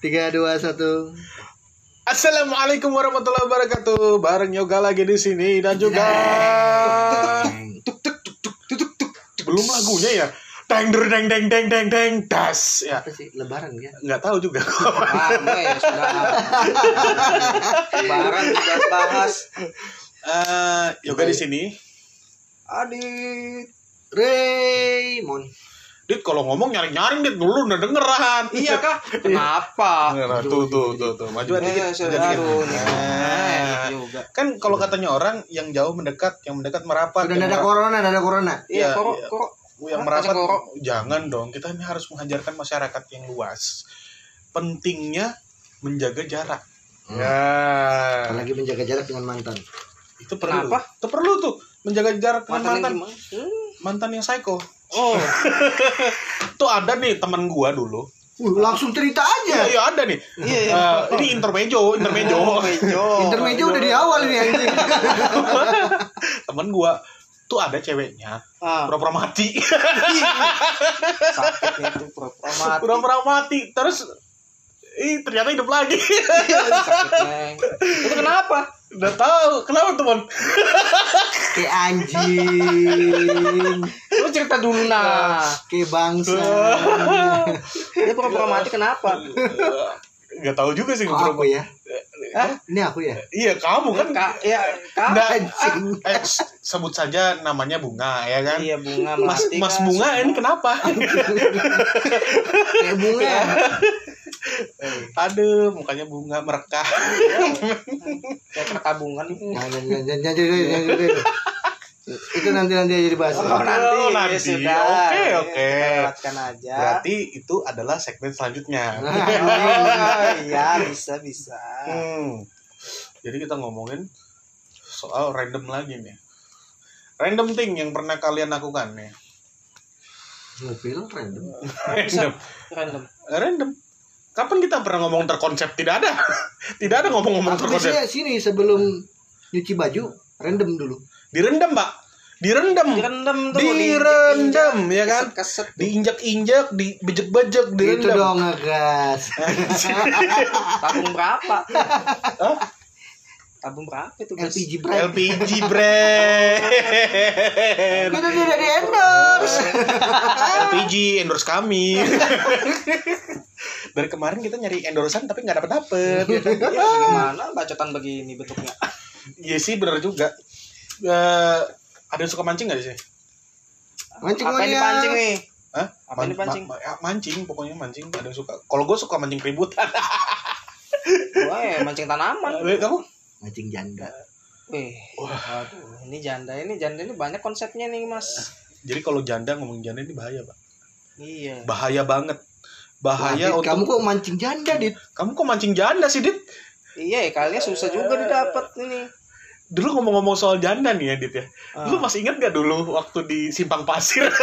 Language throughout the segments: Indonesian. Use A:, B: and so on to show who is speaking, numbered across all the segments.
A: Tiga, dua, satu.
B: Assalamualaikum warahmatullahi wabarakatuh. Bareng Yoga lagi di sini dan juga tuk tuk tuk tuk tuk tuk tuk. belum lagunya ya. Deng der deng deng deng deng deng das ya.
A: Apa sih? Lebaran ya?
B: Nggak tahu juga.
C: Lama ya sudah. Lebaran kita bahas.
B: Eh, Yoga di sini.
C: Adit.
A: Raymond.
B: Dit kalau ngomong nyaring-nyaring dit dulu udah dengeran.
C: Iya kah? Kenapa?
B: Nah, tuh tuh tuh tuh maju
C: Eh,
B: dikit.
C: sudah
B: maju dikit.
C: aduh, nih.
B: Nah, kan kalau katanya orang yang jauh mendekat, yang mendekat merapat.
A: Udah
B: yang
A: ada corona, ada corona.
C: Iya,
B: Iya,
C: koro,
B: iya.
C: koro.
B: yang merapat jangan dong kita ini harus mengajarkan masyarakat yang luas pentingnya menjaga jarak
A: Hmm.
B: ya
A: Apalagi menjaga jarak dengan mantan.
B: itu perlu
C: Kenapa?
B: itu perlu tuh menjaga jarak dengan
C: Mantan
B: mantan
C: yang gimana? Hmm.
B: mantan yang psycho
C: Oh,
B: tuh ada nih teman gua dulu
A: Uh, langsung cerita
B: iya
A: aja.
B: iya ada nih
C: Iya, iya.
B: Eh, ini intermejo intermejo
C: mejo.
A: Intermejo udah di awal ini anjing.
B: teman gua tuh ada ceweknya
C: Ah,
B: pura-pura mati
C: sakitnya itu pura-pura mati.
B: pura-pura mati terus Ih, ternyata hidup lagi.
C: Sakitnya. Itu kenapa?
B: Udah tahu kenapa teman?
A: Kayak anjing.
C: Lu cerita dulu nah.
A: Kayak bangsa.
C: Dia pura-pura mati kenapa?
B: Gak tahu juga sih
A: Kok aku ya?
C: Hah?
A: Ini aku ya?
B: Iya kamu kan
C: Kak, ya, kak.
B: Nggak,
A: Anjing.
B: eh, s- sebut saja namanya bunga ya kan?
C: Iya bunga
B: Mas. Mas bunga ini kenapa?
A: Kayak bunga.
B: Aduh, mukanya bunga merekah.
C: Kayak perkabungan.
A: Jangan, jangan, jangan, jangan, jangan. Itu nanti nanti aja dibahas.
C: Oh, nanti,
B: Oh,
C: ya
B: nanti.
C: sudah.
B: Oke,
C: Ya,
B: oke.
C: Lewatkan aja.
B: Berarti itu adalah segmen selanjutnya.
C: Oh, iya bisa bisa.
B: Hmm. Jadi kita ngomongin soal random lagi nih. Random thing yang pernah kalian lakukan nih.
A: Mobil random.
B: Random.
C: Random.
B: Random. Kapan kita pernah ngomong terkonsep? Tidak ada. Tidak ada ngomong-ngomong
A: Aku
B: terkonsep.
A: biasanya sini sebelum nyuci baju random dulu.
B: Direndam, Pak. Direndam.
C: Direndam tuh.
B: Direndam, ya kan?
C: Keset.
B: Diinjak-injak, dibejek-bejek,
A: Itu
B: direndam.
A: dong ngegas.
C: Tabung berapa?
B: Hah?
C: Tabung berapa itu?
A: LPG brand.
B: LPG brand.
A: Kita tidak di endorse.
B: LPG endorse kami. Dari kemarin kita nyari endorsean tapi nggak dapet dapet. ya kan?
C: Ya, gimana bacotan begini bentuknya?
B: Iya sih bener juga. Eh, ada yang suka mancing nggak sih?
A: Mancing
C: Apa yang dipancing nih?
B: Hah?
C: Apa yang dipancing?
B: ma- ya, mancing, pokoknya mancing. Ada yang suka. Kalau gue suka mancing keributan.
C: Gua ya mancing tanaman.
B: Eh, Kamu?
A: Mancing janda.
C: Wih, waduh, ini janda ini janda ini banyak konsepnya nih mas.
B: Jadi kalau janda ngomong janda ini bahaya, Pak.
C: Iya.
B: Bahaya banget. Bahaya
A: Wah, Dit,
B: untuk
A: kamu kok mancing janda, Dit?
B: kamu kok mancing janda sih, Dit?
C: Iya, ya, kalian susah juga didapat ini.
B: Dulu ngomong-ngomong soal janda nih ya, Dit ya.
C: Ah.
B: Lu masih ingat gak dulu waktu di Simpang Pasir?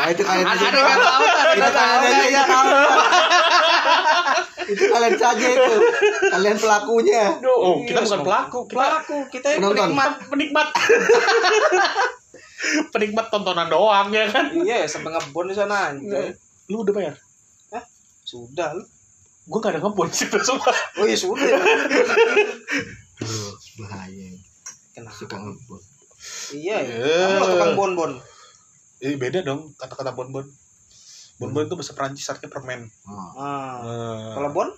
A: Ah, itu kalian
C: ada ada
A: Itu kalian tahu. Itu kalian saja itu. Kalian pelakunya.
B: oh, kita
C: Iya,
B: bukan pelaku, kita
C: Pelaku kita
A: Penonton.
C: penikmat.
B: penikmat. penikmat tontonan doang ya kan?
C: Iya, sampai ngebon di sana.
B: Lu udah bayar?
C: Sudah lu.
B: Gue gak ada ngebon sih sumpah.
C: Oh iya sudah. ya.
A: Bahaya.
C: Kenapa?
A: Suka ngebut.
C: Iya, ya.
B: Eh.
C: kamu tukang bon-bon.
B: Eh, beda dong kata-kata bonbon. Bonbon itu bahasa Prancis artinya permen.
A: Oh.
C: Ah.
B: Eh,
C: Kalau bon?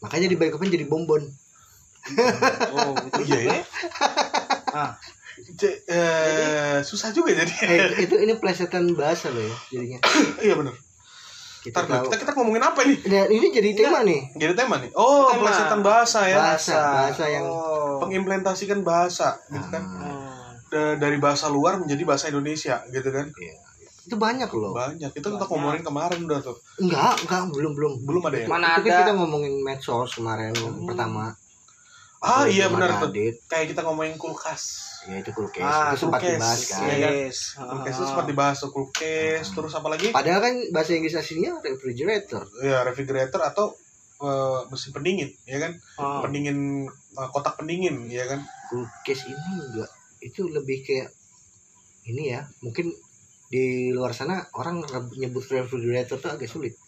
A: Makanya di Balikpapan jadi bombon.
C: Oh, itu
B: Iya, ya.
C: ya. Ah,
B: j- eh, susah juga jadi.
A: Eh, itu ini plesetan bahasa loh ya jadinya.
B: iya benar.
A: Kita
B: Ntar kita kita ngomongin apa ini?
A: Nah, ini jadi tema nih.
B: Jadi tema nih. Oh,
C: Tema.
B: pelesetan bahasa ya.
A: Bahasa, bahasa yang
C: Oh.
B: Pengimplementasikan bahasa, gitu kan.
C: Hmm.
B: Da- Dari bahasa luar menjadi bahasa Indonesia, gitu kan.
A: Iya. itu banyak loh.
B: Banyak. Itu kita ngomongin kemarin udah tuh.
A: Enggak, enggak, belum belum.
B: Belum ada ya?
C: Mana
A: itu kan
C: ada?
A: kita ngomongin medsos kemarin
B: Hmm.
A: pertama.
B: Ah,
A: Itu
B: iya benar tuh. Kayak kita ngomongin kulkas.
A: Ya itu kulkes.
C: Ah,
A: itu sempat
B: kulkes.
A: dibahas kan.
B: Iya. kan?
C: Yes.
B: Kulkas itu
C: Ah.
B: sempat dibahas tuh kulkas, terus apa lagi?
A: Padahal kan bahasa Inggris aslinya refrigerator.
B: Ya, refrigerator atau eh, mesin pendingin, ya kan?
C: Ah.
B: Pendingin eh, kotak pendingin, ya kan?
A: Kulkes ini enggak itu lebih kayak ini ya, mungkin di luar sana orang nyebut refrigerator tuh agak sulit.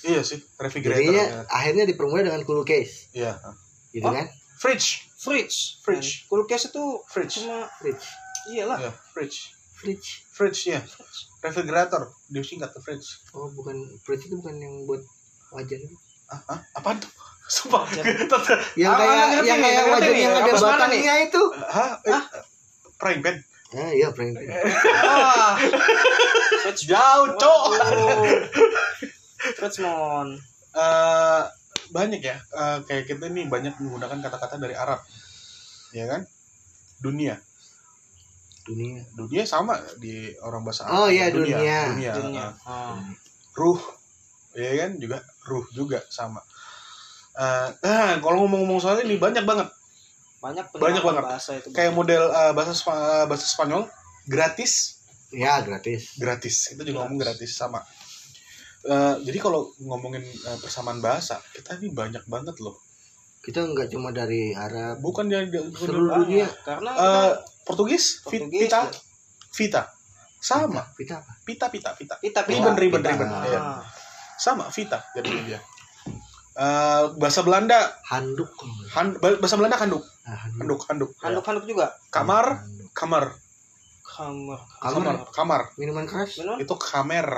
B: Iya sih, refrigerator.
A: Jadinya
B: ya.
A: akhirnya dipermudah dengan cool case,
B: Iya.
A: gitu
C: Oh.
A: kan?
B: Fridge.
C: Fridge.
B: Fridge.
C: Kulkas itu
B: Fridge.
C: cuma
A: Fridge,
C: iyalah.
B: Iya, fridge.
A: fridge.
B: Fridge ya. Refrigerator. Disingkat tuh fridge.
A: Oh, bukan fridge itu bukan yang buat wajan.
B: Ah, ah, apaan tuh? Sumpah.
A: Yang
C: Ah,
A: kayak
C: ah,
A: yang kayak wajan yang ada
C: Apa
A: batangnya itu.
B: Hah? Eh, Frying pan.
A: Ah, iya, prank.
C: Ah. Fridge.
B: Jauh, cok.
C: Fridge mon.
B: Eh, banyak ya. Eh, kayak kita nih banyak menggunakan kata-kata dari Arab. Ya kan? Dunia.
A: Dunia.
B: Dunia sama di orang bahasa
A: Oh, iya,
B: Dunia.
A: dunia.
B: Dunia.
C: Dunia.
B: Ah. ruh ya kan juga ruh juga sama Eh, nah kalau ngomong-ngomong soal ini banyak banget
C: Banyak
B: Banyak banget.
C: bahasa itu.
B: kayak model eh, bahasa bahasa Spanyol gratis
A: Ya, gratis.
B: gratis itu juga ngomong gratis sama Eh, jadi kalau ngomongin eh, persamaan bahasa kita ini banyak banget loh
A: Kita nggak cuma dari Arab,
B: bukan dari
A: seluruh dunia.
C: Karena
B: Eh, Portugis
C: Portugis,
B: Vita
C: ya.
B: Vita sama
A: apa?
B: Pita Pita Pita
C: kita
B: ribbon
C: kita.
B: ribbon
A: Pita.
B: ribbon
A: Ah.
B: Iya. sama Vita jadi dia Eh, bahasa Belanda
A: Handuk.
B: Han- bahasa Belanda handuk
A: Ah, handuk.
B: handuk handuk ya.
C: handuk-handuk juga.
B: kamar
A: Handuk.
B: kamar
C: Kamar.
B: kamar kamar
A: Minuman keras.
C: Minum
B: itu kamer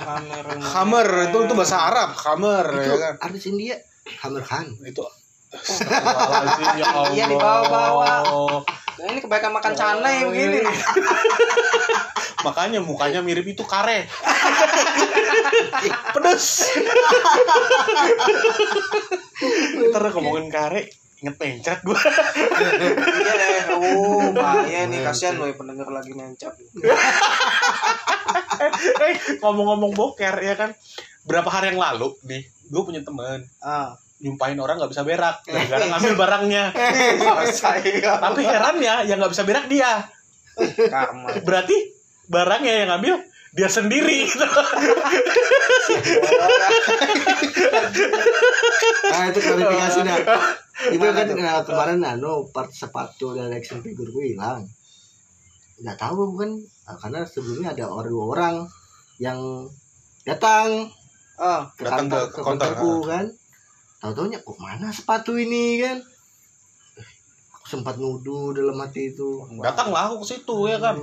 C: kamar.
B: kamer itu itu bahasa Arab kamer
A: Itu
B: ya kan
A: artis India. Hammer Khan.
B: itu ya Allah.
C: Iya, dibawa-bawa. Nah, ini kebanyakan makan canai begini.
B: makanya mukanya mirip itu kare pedes ntar ngomongin kare inget pencet gua
C: Iya deh. Oh, bahaya nih kasihan loh ya pendengar lagi mencap.
B: eh ngomong-ngomong boker ya kan? Berapa hari yang lalu nih gue punya temen
C: Ah.
B: nyumpahin orang nggak bisa berak gara-gara ngambil barangnya. Tapi herannya yang nggak bisa berak dia.
C: Karma.
B: berarti barangnya yang ngambil dia sendiri gitu.
A: Ah itu klarifikasi dah. Itu
C: Mana
A: kan eh, kemarin anu part sepatu dan action figure gue hilang. Nggak tahu bukan Ah, karena sebelumnya ada orang dua orang yang datang
C: Ah,
A: ke
B: Datang
A: kantor
B: ke-
A: ke
B: ke konter,
A: kantorku kan. Tahu taunya kok mana sepatu ini kan? Eh, Aku sempat nuduh dalam hati itu.
B: datanglah aku ke situ ya kan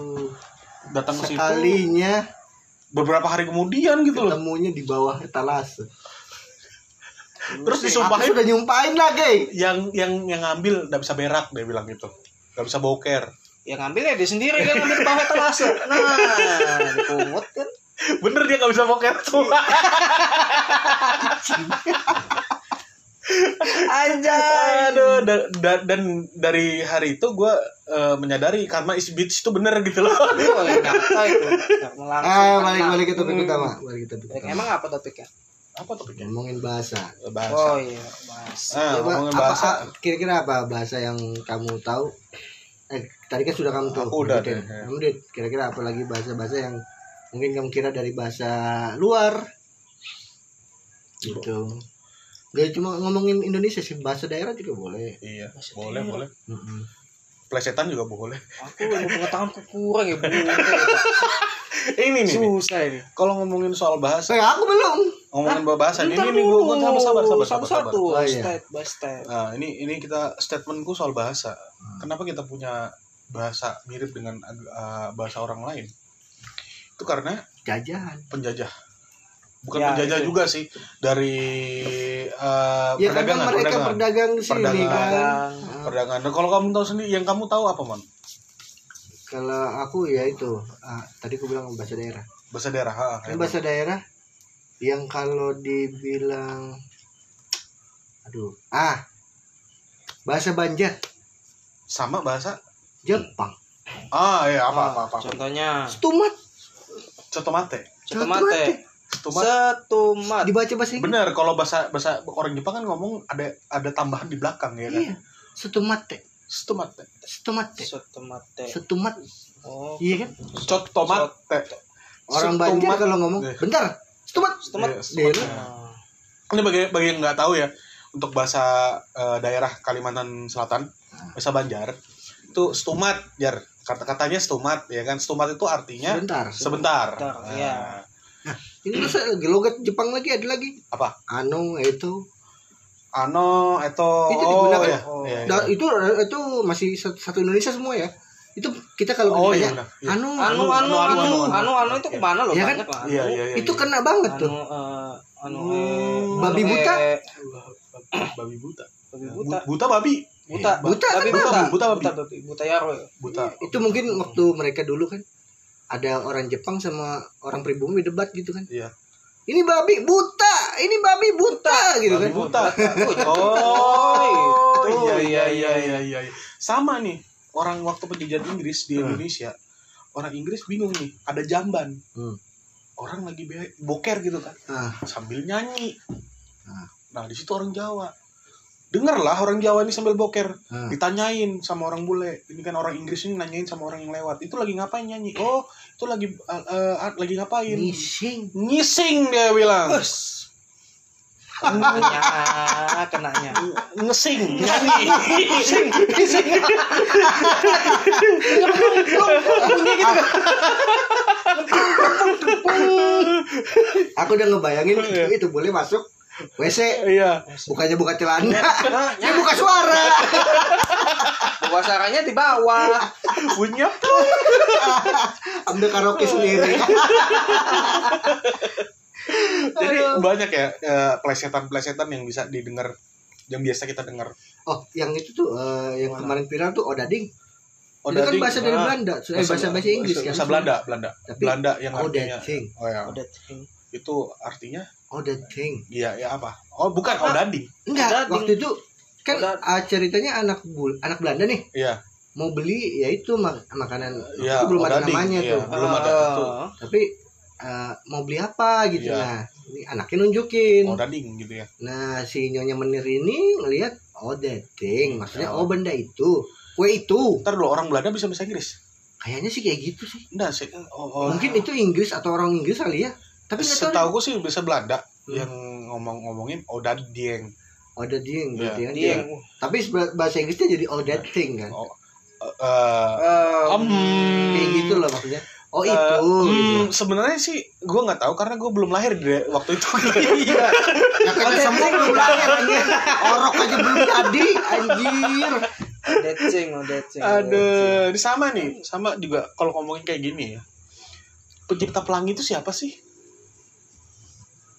B: datang ke situ
A: Sekalinya
B: beberapa hari kemudian gitu loh
A: ketemunya di bawah etalase.
B: terus disumpahin
A: sudah nyumpahin lagi.
B: yang yang yang ngambil nggak bisa berak dia bilang gitu nggak bisa boker
C: yang ngambil ya dia sendiri kan ngambil di bawah etalase. Nah, dipungut kan.
B: bener dia nggak bisa boker tuh
C: Anjay.
B: aduh da- da- dan dari hari itu gue menyadari karma is bitch itu bener gitu loh
C: Oh, ya nyata itu.
A: Ah, balik balik ke topik
C: Hmm.
A: utama. Balik ke topik utama.
C: Emang apa topiknya?
B: apa topiknya
A: Ngomongin bahasa.
B: bahasa
C: Oh iya,
B: nah,
A: Coba,
B: ngomongin bahasa
A: ah, kira-kira apa bahasa yang kamu tahu? Eh, tadi kan sudah kamu tahu.
B: Aku udah deh.
A: Kamu Dit, kira-kira apa lagi bahasa-bahasa yang mungkin kamu kira dari bahasa luar? Gitu. Gak cuma ngomongin Indonesia sih, bahasa daerah juga boleh.
B: iya
C: Bahasa
B: boleh
C: daerah.
B: boleh
A: Mm-mm.
B: plesetan juga boleh
C: Aku ilmu pengetahuanku kurang ya, Bu.
B: ini nih.
C: Susah ini.
B: kalau ngomongin soal bahasa
A: Eh, aku belum.
B: ngomongin bahasa ini nih gue gue sabar sabar sabar sabar, sabar.
C: Satu-satu,
A: Oh, iya.
C: step by step.
B: Nah, ini ini kita statementku soal bahasa. Kenapa kita punya bahasa mirip dengan uh, bahasa orang lain? Itu karena
A: Jajahan.
B: penjajah. Bukan
C: Ya,
B: penjajah
C: itu.
B: juga sih, dari uh,
A: Ya kan
B: perdagangan,
A: mereka
B: perdagangan.
A: berdagang di sini
B: Perdagangan.
A: kan.
C: Kadang.
B: Perdagangan. Dan kalau kamu tahu sendiri, yang kamu tahu apa, Mon?
A: Kalau aku ya itu, ah, tadi aku bilang bahasa daerah.
B: Bahasa daerah. Ha,
A: Kan bahasa daerah yang kalau dibilang aduh, ah. Bahasa Banjar,
B: Sama bahasa.
A: Jepang.
B: Ah, ya apa
C: Ah,
B: apa apa.
C: Contohnya,
A: Stumat.
B: Cotomate.
C: cetomate.
B: Stumat.
C: Setumat.
A: Dibaca bahasa Inggris.
B: Bener, kalau bahasa bahasa orang Jepang kan ngomong ada ada tambahan di belakang ya kan.
A: Iya. Setumate.
B: Stumate.
A: Setumate.
C: Setumate.
A: Setumat.
C: Oh,
A: Iya kan?
B: Cotomate.
A: Orang
B: Setumat.
A: Banjar kalau ngomong,
B: Iya.
A: bentar. Setumat.
C: setumat.
B: Iya, setumat.
A: Dia
C: Nah,
B: ini bagi bagi yang nggak tahu ya untuk bahasa eh, daerah Kalimantan Selatan bahasa Banjar itu stumat jar kata katanya stumat ya kan stumat itu artinya
A: Sebentar.
B: sebentar
C: Sebentar,
B: Nah,
C: iya.
A: Ini masa lagi logat Jepang lagi ada lagi
B: Apa?
A: anu itu
B: Ano, itu
A: Itu digunakan.
B: ya.
C: Oh.
B: Iya, iya.
A: Itu itu masih satu Indonesia semua ya itu kita kalau
B: Oh
A: ditanya,
B: iya. Iya.
A: anu
C: anu anu anu
B: anu,
C: anu anu itu ke mana loh
A: Iya kan?
C: banyak anu.
B: Iya, iya, iya.
A: itu
B: iya.
A: kena banget
C: anu
A: tuh
C: eh, anu
B: Hmm.
C: eh,
A: Babi
C: anu,
A: buta?
C: eh,
B: babi buta.
C: babi
B: Bu-
C: buta
B: Buta babi.
C: buta
A: Buta
C: babi buta
B: babi, buta babi.
C: buta babi buta yaro ya
B: Buta.
A: itu mungkin waktu mereka dulu kan ada orang Jepang sama orang pribumi debat gitu kan
B: Iya.
A: ini babi buta ini babi buta gitu
B: Babi
A: kan
B: buta.
C: Oh,
B: Oh,
C: itu.
B: iya iya iya iya iya. Sama nih orang waktu penjajahan Inggris di
A: Hmm.
B: Indonesia. Orang Inggris bingung nih, ada jamban.
A: Hmm.
B: Orang lagi boker gitu kan,
A: Ah.
B: sambil nyanyi.
A: Ah.
B: Nah, di situ orang Jawa. Dengarlah orang Jawa ini sambil boker.
A: Ah.
B: Ditanyain sama orang bule. Ini kan orang Inggris ini nanyain sama orang yang lewat. Itu lagi ngapain nyanyi? Oh, itu lagi uh, uh, lagi ngapain?
A: Ngising.
B: Ngising dia bilang.
C: kenanya kenanya
B: Ngesing, nyanyi. Ngising, ngising.
A: Aku udah ngebayangin itu boleh masuk WC
B: Iya.
A: bukannya buka celana. Dia buka suara.
C: Suaranya di bawah.
B: Bunyinya
A: ambil karaoke sendiri.
B: Jadi banyak ya eh, plesetan-plesetan yang bisa didengar yang biasa kita dengar.
A: oh yang itu tuh eh, yang kemarin viral tuh odading.
B: Oh,
A: itu kan bahasa dari
B: Ah,
A: Belanda eh, bahasa bahasa Inggris kan?
B: Bahasa Belanda, Belanda.
A: Tapi
B: Belanda yang
A: oh,
B: artinya
A: that thing.
B: Oh ya.
C: udah
B: Itu artinya
A: odading
B: iya ya apa? Oh, bukan odading.
A: enggak
C: Odading.
A: waktu itu kan ah, ceritanya anak bul anak Belanda nih
B: Iya.
A: mau beli ya itu mak- makanan
B: Iya,
A: itu belum ada
B: odading,
A: namanya
B: iya.
A: tuh
B: Belum ada,
C: Eh,
B: betul.
A: tapi eh, mau beli apa gitu
B: Iya.
A: nah ini anaknya nunjukin
B: Odading gitu ya.
A: nah si nyonya menir ini ngelihat oh that thing maksudnya
B: Oh.
A: oh benda itu kue itu
B: Ntar dulu orang Belanda bisa bahasa Inggris.
A: kayaknya sih kayak gitu sih
B: Enggak sih. Oh, oh.
A: mungkin itu Inggris atau orang Inggris kali ya tapi
B: Setahu gue sih bisa Belanda
A: Hmm.
B: yang ngomong-ngomongin odading.
A: oh that thing
B: Iya.
A: berarti kan
C: dia
A: dia. tapi bahasa Inggrisnya jadi oh that thing kan
B: Oh, eh, Om.
A: kayak gitu loh maksudnya oh
B: Eh,
A: itu
B: hmm,
A: gitu.
B: sebenarnya sih gue nggak tahu karena gue belum lahir di waktu itu.
A: iya ya kan semua belum lahir anjir orok aja belum jadi anjir
C: Odecing, odecing.
B: Ada, ini sama nih, sama juga kalau ngomongin kayak gini ya. Pencipta pelangi itu siapa sih?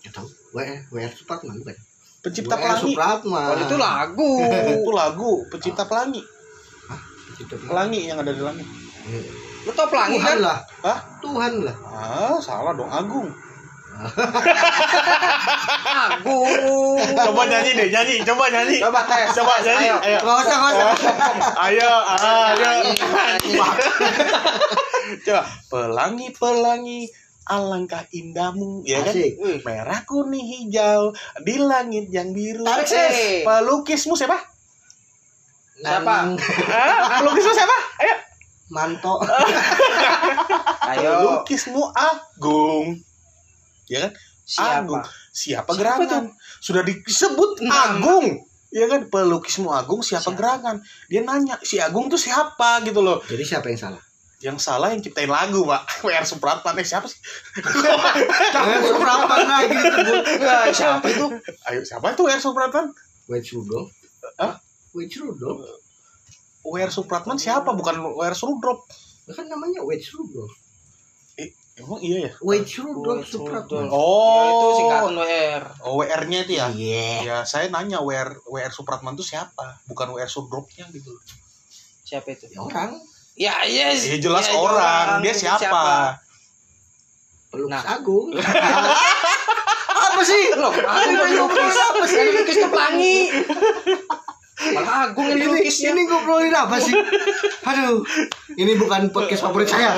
A: Ya tahu WR WR Supratman bukan
B: Pencipta
A: WR
B: pelangi.
A: Supratman
C: Oh, itu lagu.
B: itu lagu Pencipta pelangi.
A: Pencipta pelangi.
B: Pelangi yang ada di langit.
C: Lu tau pelangi
A: Tuhan
C: kan?
A: lah
B: Hah?
A: Tuhan lah
B: Ah, salah dong, Agung.
C: Agung.
B: Coba nyanyi deh, nyanyi, coba nyanyi.
C: Coba tes.
B: Coba nyanyi.
C: ayo.
B: Ayo.
A: Gak usah, gak usah.
B: Ayo, ayo.
C: Nyanyi, nyanyi.
B: Coba. Pelangi, pelangi, alangkah indahmu, ya kan?
A: Asik.
C: Wih,
B: Merah, kuning, hijau, di langit yang biru.
C: Eh,
B: Pelukismu siapa?
C: Siapa?
B: Hah? Pelukismu siapa? Ayo.
A: Manto.
C: Ayo.
B: Pelukismu Agung. Ya kan?
C: Siapa?
B: Agung. Siapa,
C: Siapa
B: gerangan? Sudah disebut
C: Nama.
B: Agung. Ya kan? Pelukismu Agung siapa,
C: Siapa?
B: gerangan? Dia nanya, si Agung tuh siapa gitu loh.
A: Jadi siapa yang salah?
B: Yang salah yang ciptain lagu, Pak. WR Supratman. Eh, siapa sih?
A: WR Supratman lagi disebut.
C: Enggak, siapa itu?
B: Ayo, siapa itu WR Supratman?
A: Wedge Rudolph.
B: Hah?
A: Wedge Rudolph.
B: WR Supratman siapa? Bukan WR Sudrop.
A: Kan namanya Wedge Rudolph.
B: Eh, emang iya ya?
A: Wedge Rudolph Supratman.
C: Rudolph.
B: Oh,
C: Ya, itu singkatan WR.
B: Oh, WR-nya itu ya?
A: Iya.
B: Ya, saya nanya WR WR Supratman itu siapa? Bukan WR Sudropnya gitu.
C: Siapa itu?
A: Ya orang
C: Ya, yes.
B: Ya jelas
C: Ya,
B: orang. Dia
C: Itu
B: siapa?
A: pelukis
C: Nah.
A: Agung. apa sih?
C: Loh, Agung
A: Ini
C: kan lukis.
A: apa sih?
C: Yang lukis pelangi. Malah Agung yang
A: Ini,
C: dilukisnya.
A: ini ngobrolin apa sih? Aduh, ini bukan podcast favorit saya.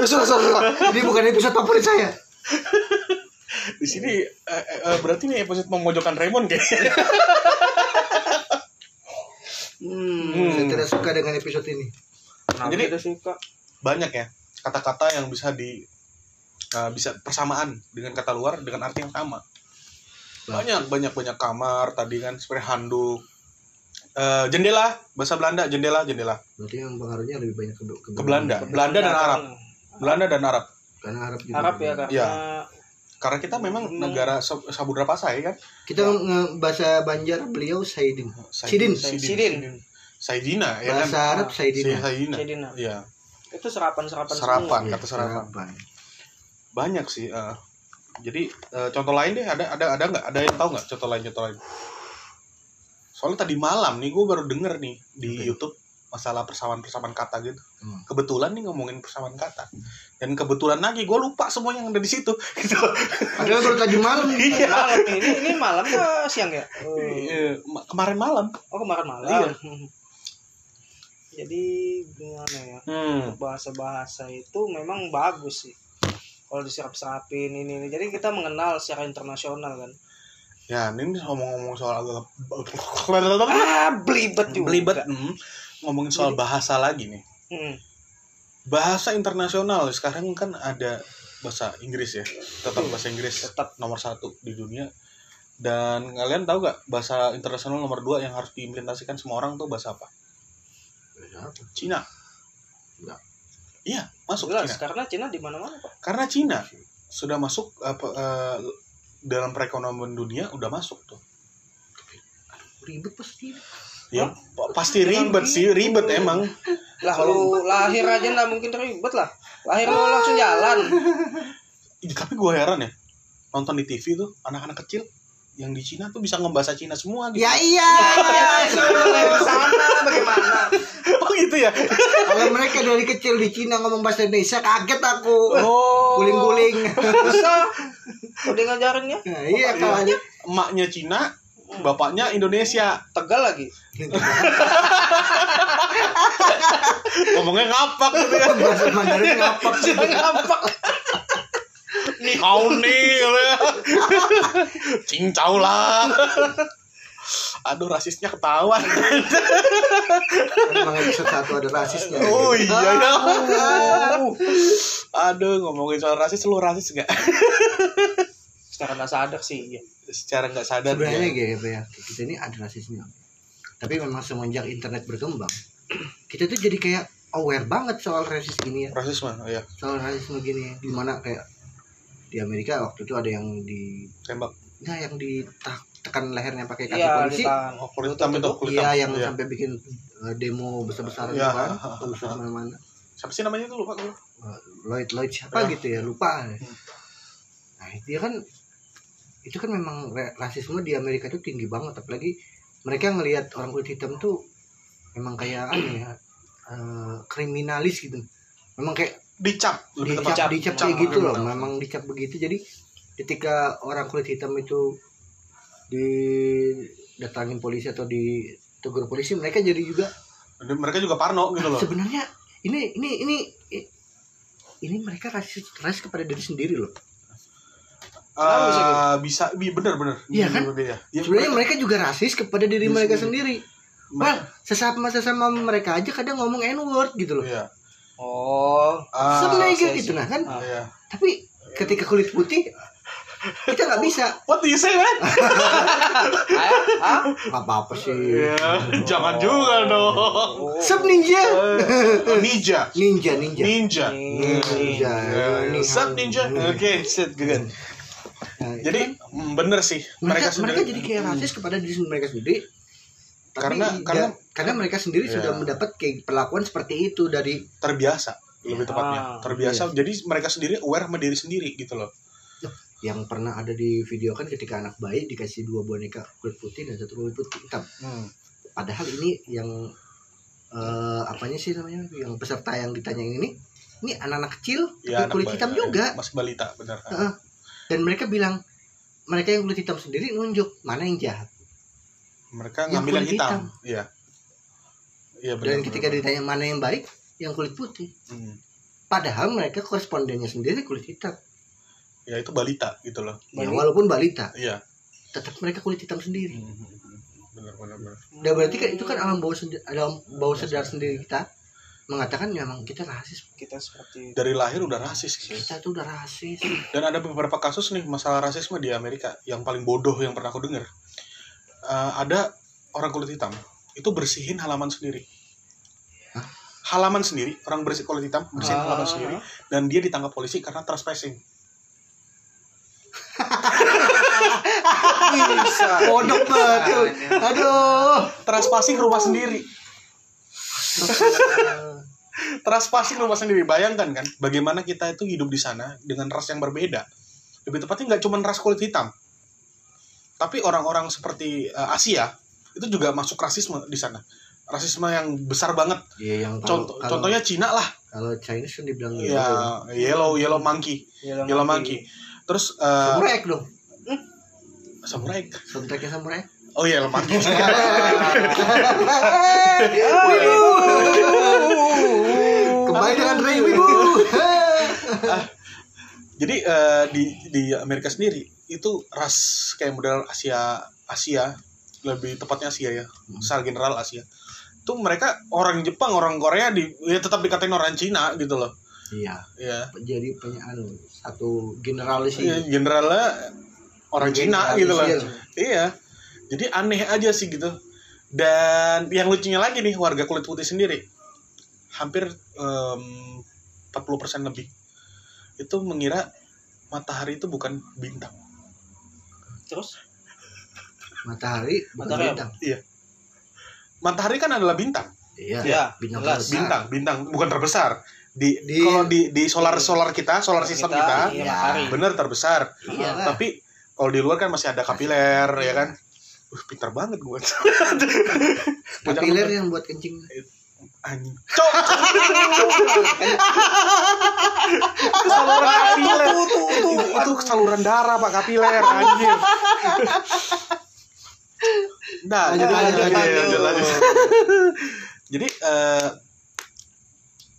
A: Sudah, sudah, sudah. Ini bukan episode favorit saya.
B: Di sini eh, eh, eh, berarti nih episode memojokkan Raymond kayaknya.
C: Hmm.
A: Saya tidak suka dengan episode ini.
C: Kenapa
B: Jadi-
C: kita suka?
B: Banyak ya kata-kata yang bisa di eh, bisa persamaan dengan kata luar dengan arti yang sama. Banyak banyak banyak kamar tadi kan seperti handuk. Eh, jendela bahasa Belanda jendela jendela
A: Berarti yang pengaruhnya lebih banyak ke,
B: ke Belanda Belanda dan Arab Belanda dan Arab
A: Karena Arab juga.
C: Arab ya karena
B: Iya. karena kita memang negara Sa- Samudra Pasai kan
A: Kita nge- bahasa Banjar beliau Saidin.
B: Saidin
A: Sidin.
C: Sidin.
B: Saidina ya kan
A: Bahasa Arab Saidin.
B: Saidina
C: Saidina.
B: iya
C: Itu serapan-serapan
B: Serapan.
C: semua.
B: kata sarapan.
A: Sarapan.
B: banyak sih eh. jadi eh, contoh lain deh ada ada ada nggak ada yang tahu nggak contoh lain contoh lain soalnya tadi malam nih gue baru denger nih di
A: Oke.
B: YouTube masalah persamaan persamaan kata gitu
A: Hmm.
B: kebetulan nih ngomongin persamaan kata dan kebetulan lagi gue lupa semua yang ada di situ gitu
A: Padahal baru tadi malam.
B: iya
C: Malam ini ini malam apa siang ya? Oh,
B: Iya, ma- kemarin malam
C: oh kemarin malam.
B: Iya.
C: Jadi gimana ya?
B: hmm.
C: Bahasa-bahasa itu memang bagus sih. Kalau diserap-serapin ini, ini. Jadi kita mengenal secara internasional kan.
B: ya ini ngomong-ngomong soal agak
C: Ah, belibet juga.
B: belibet hmm. ngomongin soal bahasa lagi nih
C: Hmm.
B: bahasa internasional sekarang kan ada bahasa Inggris ya tetap bahasa Inggris
C: Tetap.
B: nomor satu di dunia dan kalian tahu gak bahasa internasional nomor dua yang harus diimplementasikan semua orang tuh bahasa apa Cina
A: Enggak.
B: iya masuk
C: Jelas,
B: Cina
C: karena Cina di mana-mana Pak.
B: karena Cina sudah masuk apa eh, dalam perekonomian dunia udah masuk tuh
A: Ribet pasti.
B: ya pa- pasti ribet sih ribet emang
C: Lah lu lahir aja nggak mungkin ribet lah. Lahir lu langsung jalan.
B: Tapi gue heran ya nonton di TV tuh anak-anak kecil yang di Cina tuh bisa ngebahasa Cina semua gitu.
A: Ya iya.
C: Ke sana bagaimana?
B: Oh gitu ya.
A: Kalau mereka dari kecil di Cina ngomong bahasa Indonesia kaget aku.
B: Oh.
A: Guling-guling.
C: Bisa. Udah ngajarinnya
A: Nah, iya kalau
B: Emaknya Cina, bapaknya Indonesia.
C: tegal lagi.
B: Ngomongnya ngapak gitu ya.
A: bahasa Mandarin ngapak.
C: Ngapak.
B: Nih. gitu ya. Cincau lah. Aduh rasisnya ketahuan.
A: Emang episode satu ada rasisnya.
B: Oh iya ya. Aduh ngomongin soal rasis lu rasis gak?
C: Secara nggak sadar sih. Iya.
B: Secara nggak sadar
A: Sebenarnya
B: ya.
A: gitu ya. Kita ini ada rasisnya. Tapi memang semenjak internet berkembang, kita tuh jadi kayak aware banget soal rasis gini ya.
B: Rasisme, oh, iya.
A: Soal rasisme gini, di mana kayak di Amerika waktu itu ada yang di
B: Tembak.
A: Nah, yang ditekan lehernya pakai kaki
C: Iya,
A: polisi.
B: Oh, itu, kulit
A: Iya, yang
B: Iya.
A: sampai bikin uh, demo besar-besaran
B: Iya,
A: gitu kan. Terus mana-mana.
B: Siapa sih namanya itu lupa gue.
A: Uh, Lloyd Lloyd siapa
B: Iya.
A: gitu ya, lupa. Nah, dia kan itu kan memang rasisme di Amerika itu tinggi banget apalagi mereka ngelihat orang kulit hitam tuh memang kayak aneh ya uh, kriminalis gitu memang kayak
B: Dicap,
A: dicap dicap
B: Dicap,
A: kayak gitu loh memang dicap begitu jadi ketika orang kulit hitam itu didatangin polisi atau ditegur polisi mereka jadi juga
B: mereka juga parno gitu loh.
A: sebenarnya ini ini ini ini mereka rasis rasis kepada diri sendiri loh
C: Kenapa bisa gitu?
B: Bener bener.
A: Iya kan?
B: Iya. Ya,
A: sebenarnya mereka juga rasis kepada diri mereka
B: sendiri.
A: sendiri Well, sesama sesama mereka aja kadang ngomong n word gitu loh
B: Iya.
C: Oh.
B: Ah,
A: sebenarnya
C: iya,
A: gitu
C: iya.
A: nah kan
C: Ah.
B: Iya.
A: tapi ketika kulit putih kita nggak bisa
B: What do you say, man?
C: Ah, ah?
A: nggak apa apa sih
B: Iya, jangan juga dong.
C: Oh.
A: Sub ninja
B: Oh, ninja.
A: ninja ninja
B: Ninja.
A: Ninja.
B: Yeah. Sup ninja? Oke, set good.
A: Nah, itu
B: Jadi
A: kan
B: mm, bener sih
A: mereka
B: mereka,
A: mereka jadi kayak rasis kepada diri mereka sendiri tapi
B: Karena-
A: ya,
B: karena-
A: karena mereka sendiri
B: Iya.
A: sudah mendapat kayak perlakuan seperti itu dari
B: terbiasa lebih
C: Iya.
B: tepatnya.
C: Ah,
B: terbiasa jadi mereka sendiri aware sama diri sendiri gitu loh.
A: Yang pernah ada di video kan ketika anak bayi dikasih dua boneka kulit putih dan satu kulit putih hitam padahal ini yang eh, apanya sih namanya? Yang peserta yang ditanyain ini ini anak-anak kecil
B: ya,
A: tapi kulit
B: anak
A: hitam
B: bayi-
A: juga.
B: masih balita benar.
A: Heeh. dan mereka bilang mereka yang kulit hitam sendiri nunjuk mana yang jahat.
B: Mereka ngambil yang
A: kulit
B: hitam iya iya benar
A: dan ketika
B: benar.
A: ditanya mana yang baik yang kulit putih.
B: Hmm.
A: padahal mereka korespondennya sendiri kulit hitam.
B: Ya itu balita gitu loh.
A: Ya,
C: Balita.
A: walaupun balita.
B: Iya.
A: Tetap mereka kulit hitam sendiri.
B: Hmm. benar benar benar.
A: Dan berarti kan itu kan alam bawah sendiri alam bawah sadar sendiri kita. Mengatakan memang kita rasis.
C: Kita seperti
B: dari lahir udah rasis sih
A: kita tuh udah rasis.
B: Dan ada beberapa kasus nih masalah rasisme di Amerika yang paling bodoh yang pernah aku dengar. Eh, ada orang kulit hitam itu bersihin halaman sendiri
A: Hah?
B: halaman sendiri orang bersih kulit hitam bersihin
C: Ah.
B: halaman sendiri dan dia ditangkap polisi karena trespassing
C: Bisa.
A: Bodoh betul. Aduh.
B: Teras passing rumah sendiri. Teras passing rumah sendiri. Bayangkan kan, bagaimana kita itu hidup di sana dengan ras yang berbeda. Lebih tepatnya nggak cuma ras kulit hitam, tapi orang-orang seperti eh, Asia itu juga masuk rasisme di sana. Rasisme yang besar banget.
A: Iya yang kalau-
B: Contoh,
A: kalau-
B: contohnya Cina lah,
A: kalau Chinese kan dibilang
B: ya yellow yellow monkey, yellow monkey. Terus eh,
A: Samurai dong.
B: samurai.
A: Soundtracknya Samurai X.
B: Oh iya, yellow monkey.
A: Kembali dengan Ray Wibu.
B: Jadi eh, di di Amerika sendiri itu ras kayak model Asia Asia lebih tepatnya Asia ya, secara general Asia. Itu mereka orang Jepang, orang Korea di ya tetap dikatain orang Cina gitu loh.
A: Iya.
B: Ya.
A: Jadi punya anu satu generalis
B: Ya, generalnya orang Cina gitu loh. Iya. Jadi aneh aja sih gitu. Dan yang lucunya lagi nih warga kulit putih sendiri hampir em, 40% lebih itu mengira matahari itu bukan bintang.
C: Terus
A: Matahari bukan
C: Matahari
A: bintang.
B: Iya. Matahari kan adalah bintang.
A: Iya.
C: Iya,
A: Bintang
C: jelas.
A: terbesar.
B: Bintang, bintang bukan terbesar. Di,
A: Di-
B: kalau di di solar solar kita, solar system kita,
C: iya,
A: Ya.
C: matahari.
B: bener terbesar.
A: Iya lah.
B: Tapi kalau di luar kan masih ada kapiler ya kan. Uh, pintar banget gue.
A: Kapiler yang buat kencing.
B: Anjing. Cok. itu saluran kapiler. Itu, itu saluran darah Pak kapiler anjir. Nah,
A: Lanjut,
B: jadi,
A: lanjut,
B: jadi,
A: lanjut.
B: lanjut, jadi eh,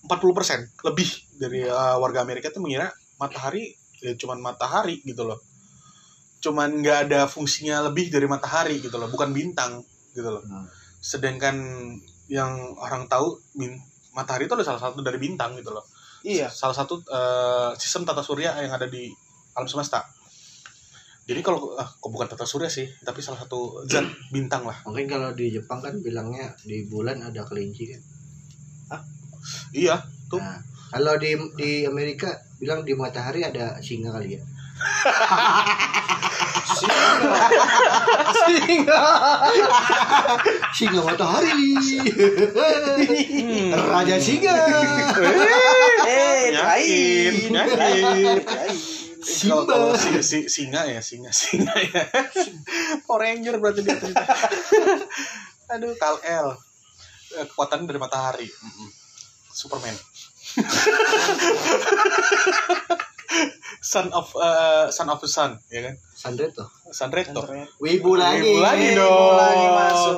B: 40% lebih dari eh, warga Amerika itu mengira matahari ya cuman matahari gitu loh. Cuman nggak ada fungsinya lebih dari matahari gitu loh, bukan bintang gitu loh.
A: Hmm.
B: Sedangkan yang orang tahu bin- matahari itu adalah salah satu dari bintang gitu loh.
C: Iya.
B: Salah satu eh, sistem tata surya yang ada di alam semesta. Jadi kalau ah, kok bukan tata surya sih, tapi salah satu zat bintang lah.
A: Mungkin kalau di Jepang kan bilangnya di bulan ada kelinci kan.
B: Iya, tuh.
A: Nah, kalau di di Amerika bilang di matahari ada singa kali ya. singa. singa matahari.
B: Hmm.
A: Raja singa.
C: Eh,
B: Yakin, yakin.
C: Lain.
B: Kalau kalau si, si- singa ya, singa, singa ya. Power Ranger berarti dia. Aduh, Kal El. Eh, Kekuatan dari matahari. Superman. son of eh, son of the sun, ya kan?
A: Sandreto.
B: Sunreto.
A: Wibu lagi.
B: Wibu lagi dong.
C: lagi masuk.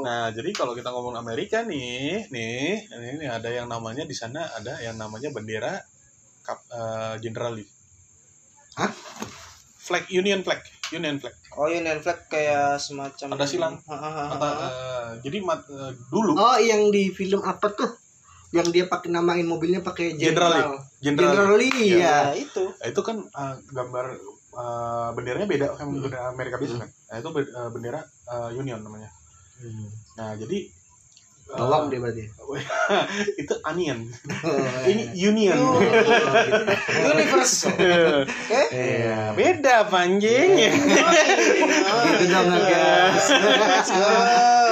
B: Nah, jadi kalau kita ngomong Amerika nih, nih, ini ada yang namanya di sana ada yang namanya bendera kap, eh, generali.
A: Hah?
B: Flag Union flag, Union flag.
C: Oh, Union flag kayak semacam
B: Ada silang. Atau, eh, jadi mat, eh, dulu
A: Oh, yang di film apa tuh? Yang dia pakai namain mobilnya pakai
B: Generali.
A: General.
B: generali.
A: Generali
C: Ya,
A: ya.
C: itu.
B: Nah, itu kan eh, gambar eh, benderanya beda sama bendera Amerika biasa kan. Nah, itu be- bendera eh, Union namanya.
A: Hmm.
B: Nah, jadi
A: Bawang dia berarti.
B: itu onion. Ini Union.
A: Oh.
C: Universal. Eh?
A: Iya.
B: beda panjang ya.
A: Gitu dong guys.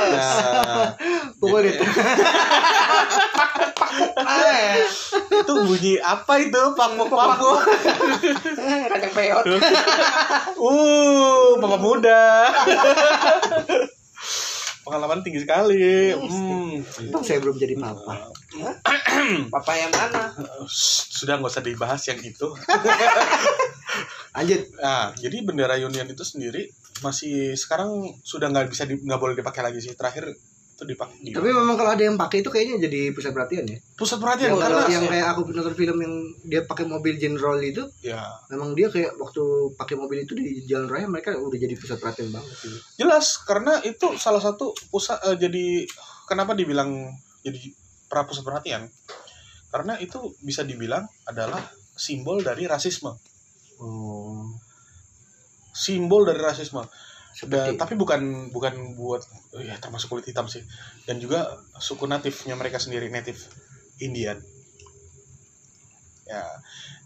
B: Nah,
A: Pukul itu.
C: Eh,
B: itu bunyi apa itu pakpuk pakpuk
C: kacang peot.
B: uh papa muda pengalaman tinggi sekali hmm.
A: Untung saya belum jadi papa.
C: Papa yang mana?
B: sudah nggak usah dibahas yang itu
A: Lanjut.
B: nah jadi bendera Union itu sendiri masih sekarang sudah nggak bisa nggak boleh dipakai lagi sih terakhir itu dipakai di
A: Tapi memang kalau ada yang pakai itu kayaknya jadi pusat perhatian ya.
B: pusat perhatian
A: Yang kalau
B: karena
A: yang kayak aku nonton film yang dia pakai mobil General itu,
B: ya
A: memang dia kayak waktu pakai mobil itu di jalan raya mereka udah jadi pusat perhatian banget sih.
B: jelas karena itu salah satu pusat eh, jadi kenapa dibilang jadi pra pusat perhatian karena itu bisa dibilang adalah simbol dari rasisme
A: Oh.
B: simbol dari rasisme
A: Seperti
B: tapi bukan bukan buat ya termasuk kulit hitam sih dan juga suku natifnya mereka sendiri native Indian ya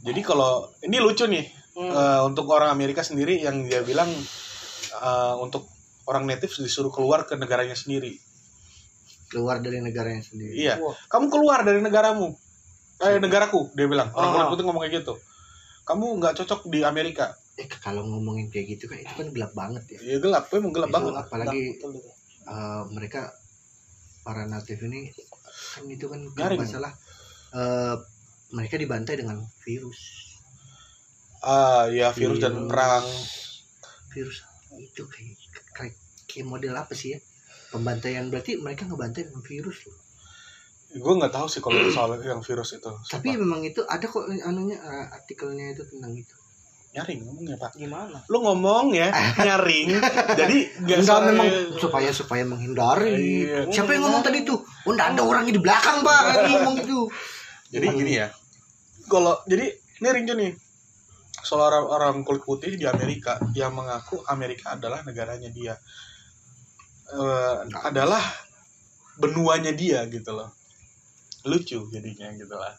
B: jadi kalau ini lucu nih
C: Hmm.
B: Eh, untuk orang Amerika sendiri yang dia bilang eh, untuk orang native disuruh keluar ke negaranya sendiri.
A: keluar dari negaranya sendiri
B: Iya.
C: Wah.
B: Kamu keluar dari negaramu. Eh negaraku, dia bilang. Orang
C: Ah.
B: kulit putih ngomong kayak gitu. Kamu nggak cocok di Amerika.
A: Eh kalau ngomongin kayak gitu kan itu kan gelap banget ya
B: Ya gelap, emang gelap
A: Itu
B: banget.
A: apalagi
C: Betul itu.
A: eh, mereka para natif ini kan itu kan
B: Garing.
A: kalau nggak salah eh, mereka dibantai dengan virus
B: Ah, ya virus dan
A: Virus.
B: perang.
A: virus itu kayak, kayak kayak model apa sih ya pembantaian berarti mereka ngebantai dengan virus loh.
B: Gue nggak tahu sih kalau soal yang virus itu.
A: tapi
B: Sumpah.
A: memang itu ada kok anunya eh, artikelnya itu tentang itu
B: nyaring ngomongnya pak.
C: Gimana?
B: Lu ngomong ya nyaring. jadi nggak
A: Enggak memang supaya supaya menghindari.
B: Iya.
A: Siapa yang ngomong tadi tuh? Oh, enggak ada orangnya di belakang, Pak. Yang ngomong itu.
B: Jadi gini ya. Kalau jadi ini Rinjo nih. Soal orang, orang kulit putih di Amerika yang mengaku Amerika adalah negaranya dia. Eh, adalah benuanya dia gitu loh. Lucu jadinya gitu lah.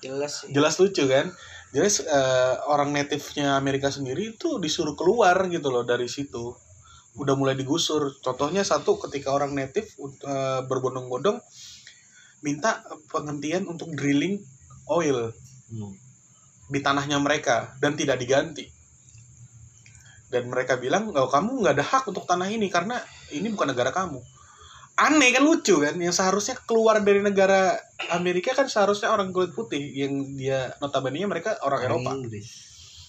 C: Jelas sih.
B: Jelas lucu kan? Jelas eh, orang native-nya Amerika sendiri itu disuruh keluar gitu loh dari situ. Udah mulai digusur. Contohnya satu ketika orang native eh, berbondong-bondong minta penghentian untuk drilling oil
A: Hmm.
B: di tanahnya mereka dan tidak diganti. Dan mereka bilang, "Oh, kamu nggak ada hak untuk tanah ini karena ini bukan negara kamu." Aneh kan lucu kan? Yang seharusnya keluar dari negara Amerika kan seharusnya orang kulit putih yang dia notabene mereka orang Eropa.
A: Inggris.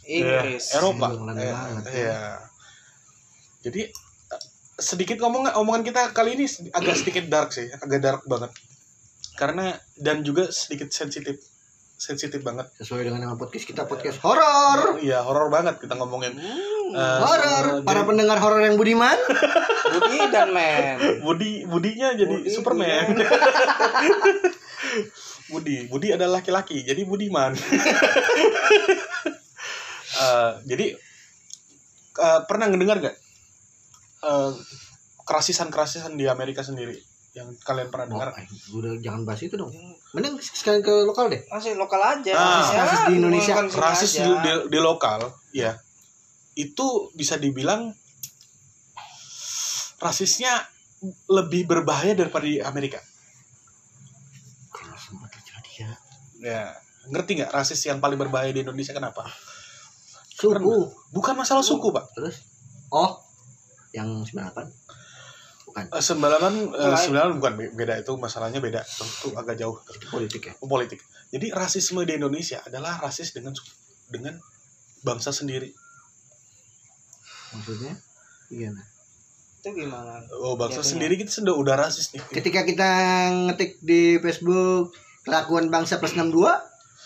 C: Inggris.
B: Ya, Eropa. Eh,
A: banget, ya.
B: iya. Jadi eh, sedikit ngomong omongan kita kali ini agak sedikit dark sih, agak dark banget. Karena dan juga sedikit sensitif. Sensitif banget.
A: Sesuai dengan nama podcast kita podcast horor.
B: Iya, horor banget kita ngomongin.
C: Hmm.
B: Eh,
A: Horor. Para
B: jadi-
A: pendengar horor yang budiman.
C: Budi dan men.
B: Budi Budinya jadi
C: Budi,
B: Superman. Budi, Budi adalah laki-laki, jadi Budiman. Eh, jadi eh, pernah ngedengar gak eh, kerasisan-kerasisan di Amerika sendiri yang kalian pernah dengar?
A: Oh, udah jangan bahas itu dong. Mending sekalian ke lokal deh.
C: Masih lokal aja.
B: Ah.
A: Kasus di Indonesia.
B: Rasis di, di, di lokal, ya itu bisa dibilang rasisnya lebih berbahaya daripada di Amerika.
A: Kalau sempat terjadi ya.
B: Ya, ngerti nggak rasis yang paling berbahaya di Indonesia kenapa?
A: Suku.
B: Bukan masalah suku, Pak.
A: Terus? Oh, yang 98? Bukan.
B: Eh, Sembilan eh,
C: Lain.
B: sembilan bukan be- beda itu masalahnya beda itu agak jauh
A: politik ya.
B: politik. Jadi rasisme di Indonesia adalah rasis dengan dengan bangsa sendiri.
A: Maksudnya? Gimana?
C: Itu gimana?
B: Oh bangsa
C: Jatuhnya.
B: sendiri kita sudah udah rasis nih.
A: Ketika kita ngetik di Facebook kelakuan bangsa plus 62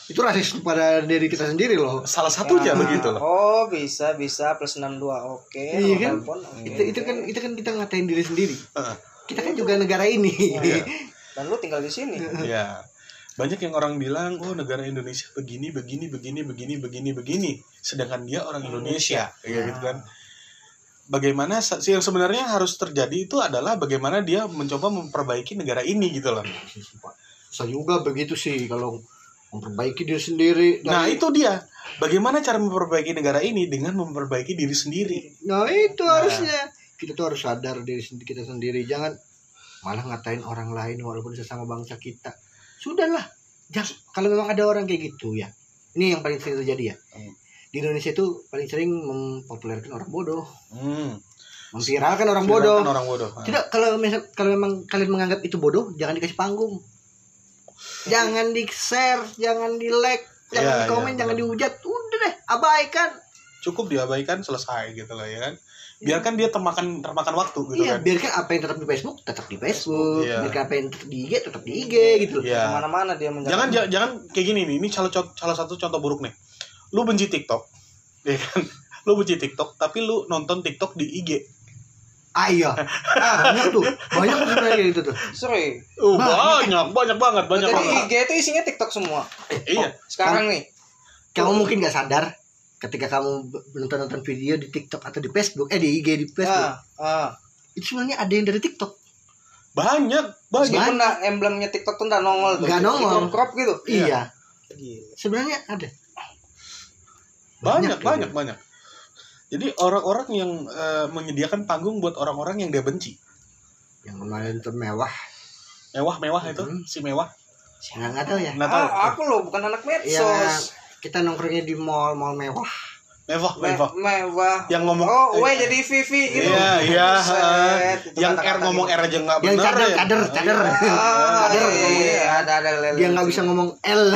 A: itu rasis kepada diri kita sendiri loh.
B: Salah satunya
C: Ya.
B: begitu loh.
C: Oh, bisa bisa plus 62. Oke.
A: Iya kan? Itu itu kan itu kan kita ngatain diri sendiri.
B: Heeh.
A: Kita kan juga negara ini.
B: Iya.
C: Dan lu tinggal di sini.
B: Ya. Banyak yang orang bilang, oh negara Indonesia begini, begini, begini, begini, begini, begini. Sedangkan dia orang Indonesia, kayak gitu kan. Bagaimana se- yang sebenarnya harus terjadi itu adalah bagaimana dia mencoba memperbaiki negara ini gitu loh.
A: Saya juga begitu sih kalau memperbaiki diri sendiri.
B: Nah
A: dari-
B: itu dia. Bagaimana cara memperbaiki negara ini dengan memperbaiki diri sendiri.
A: Nah itu
B: Nah.
A: harusnya kita tuh harus sadar diri sendiri kita sendiri. Jangan malah ngatain orang lain walaupun sesama bangsa kita. Sudahlah. Jangan, kalau memang ada orang kayak gitu ya. Ini yang paling sering terjadi ya.
B: Hmm.
A: Di Indonesia itu paling sering mempopulerkan orang bodoh,
B: Hmm.
A: memviralkan orang bodoh.
B: Orang bodoh.
A: Tidak kalau misal kalau memang kalian menganggap itu bodoh, jangan dikasih panggung. Jangan di share, jangan di like, jangan
B: Iya,
A: di komen,
B: iya,
A: jangan
B: benar.
A: dihujat. Udah deh, abaikan.
B: Cukup diabaikan selesai gitu lah ya kan. Biarkan dia termakan termakan waktu gitu
A: iya,
B: kan.
A: biarkan apa yang tetap di Facebook tetap di Facebook,
B: Iya.
A: biarkan apa yang tetap di IG tetap di IG gitu.
B: Iya.
C: Ke mana-mana dia menjalankan.
B: Jangan ja- jangan kayak gini nih. Ini salah salah satu contoh buruk nih. Lu benci TikTok, ya kan? Lu benci TikTok, tapi lu nonton TikTok di IG.
A: Ah iya, ah, banyak tuh, banyak tuh sebenarnya kayak gitu tuh.
C: Sorry.
B: Oh,
A: Banyak.
B: banyak, banyak banget, banyak
C: Jadi
B: banget.
C: IG itu isinya TikTok semua.
B: Iya.
C: Sekarang nih.
A: Kamu mungkin nggak sadar ketika kamu nonton nonton video di TikTok atau di Facebook, eh di IG di Facebook,
C: Ah, ah.
A: itu sebenarnya ada yang dari TikTok.
B: Banyak, banyak.
C: Nggak emblemnya TikTok tuh nggak nongol tuh.
A: Nggak nongol.
C: Crop gitu.
A: Iya,
C: Gila.
A: sebenarnya ada.
B: banyak banyak banyak jadi orang-orang yang eh, menyediakan panggung buat orang-orang yang dia benci.
A: Yang kemarin tuh mewah.
B: Mewah mewah itu
A: Hmm.
B: si mewah.
A: Nggak nggak tahu ya.
B: Nggak tahu.
C: Ah, aku loh bukan anak
A: ya
C: medsos.
A: kita nongkrongnya di mall mall mewah
B: mewah
C: Me-
B: mewah
C: mewah.
B: yang ngomong
C: Oh, W
B: eh,
C: jadi Vivi gitu.
B: iya iya eh, yang R ngomong
C: gitu.
B: R aja nggak
A: yang
B: bener
A: cadar
B: ya
A: cadar cadar
C: Ah,
A: Cadar
C: iya,
A: ngomongnya.
C: iya, ada ada lele.
A: dia nggak bisa ngomong L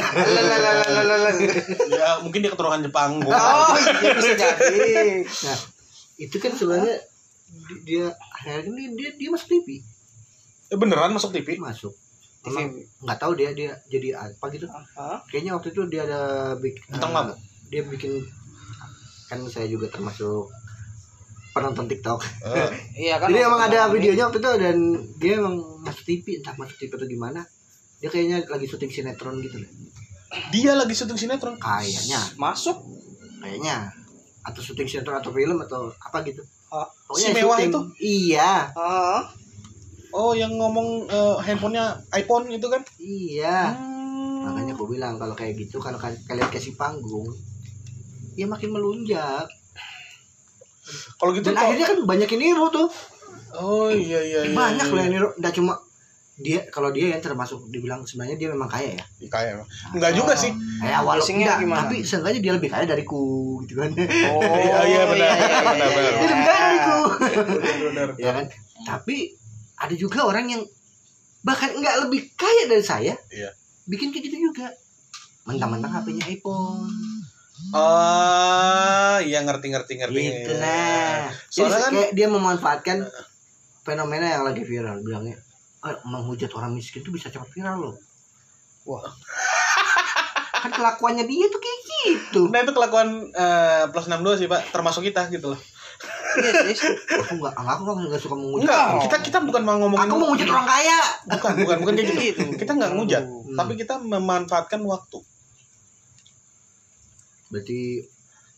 B: ya mungkin dia keturunan Jepang gua
C: Oh, iya bisa jadi.
A: nah itu kan sebenarnya di- dia akhirnya ini dia dia masuk TV
B: Eh, beneran masuk TV
A: masuk
C: TV.
A: Nggak tahu dia dia jadi apa gitu kayaknya waktu itu dia ada bikin
B: Bintang tamu.
A: dia bikin kan saya juga termasuk penonton TikTok
B: Eh,
C: Iya kan.
A: jadi emang ada videonya waktu itu dan dia emang masuk TV entah masuk TV atau gimana dia kayaknya lagi syuting sinetron gitu deh
B: dia lagi syuting sinetron
A: kayaknya
C: Masuk.
A: kayaknya atau syuting sinetron atau film atau apa gitu
C: Hah?
B: Si mewah
A: syuting.
B: itu?
A: iya
C: Ah,
B: oh yang ngomong eh, handphonenya iPhone itu kan
A: iya
B: Hmm.
A: makanya aku bilang kalau kayak gitu kalau ka- kalian kasih panggung ya makin melunjak
B: kalau gitu
A: dan
B: kok-
A: akhirnya kan banyak yang niru tuh
B: oh iya iya, iya
A: banyak
B: iya.
A: loh yang niru nggak cuma dia kalau dia yang termasuk dibilang sebenarnya dia memang kaya ya
B: Iya, emang. enggak juga sih
A: eh awal
C: Basingnya
A: enggak,
C: gimana?
A: tapi seenggaknya dia lebih kaya dariku gitu kan
C: Oh,
B: Iya, iya, benar. Benar, benar.
A: dia lebih kaya dariku
B: benar
A: ya kan tapi ada juga orang yang bahkan nggak lebih kaya dari saya
B: Iya.
A: bikin kayak gitu juga mentang-mentang HP-nya iPhone
B: oh iya ngerti ngerti. Ngerti
A: gitu nah jadi
B: Soalnya kan-
A: kayak dia memanfaatkan fenomena yang lagi viral bilangnya "Eh, menghujat orang miskin tuh bisa cepat viral loh.
C: Wah.
A: kan kelakuannya dia tuh kayak gitu.
B: Nah itu kelakuan eh, plus 62 sih pak. Termasuk kita gitu loh.
C: Iya sih.
A: aku nggak aku nggak suka menghujat
B: enggak
A: orang.
B: kita kita bukan mau ngomongin
A: aku mau menghujat orang kaya.
B: Bukan bukan bukan kayak gitu.
C: Gitu.
B: kita nggak ngujat
A: Hmm.
B: tapi kita memanfaatkan waktu
A: berarti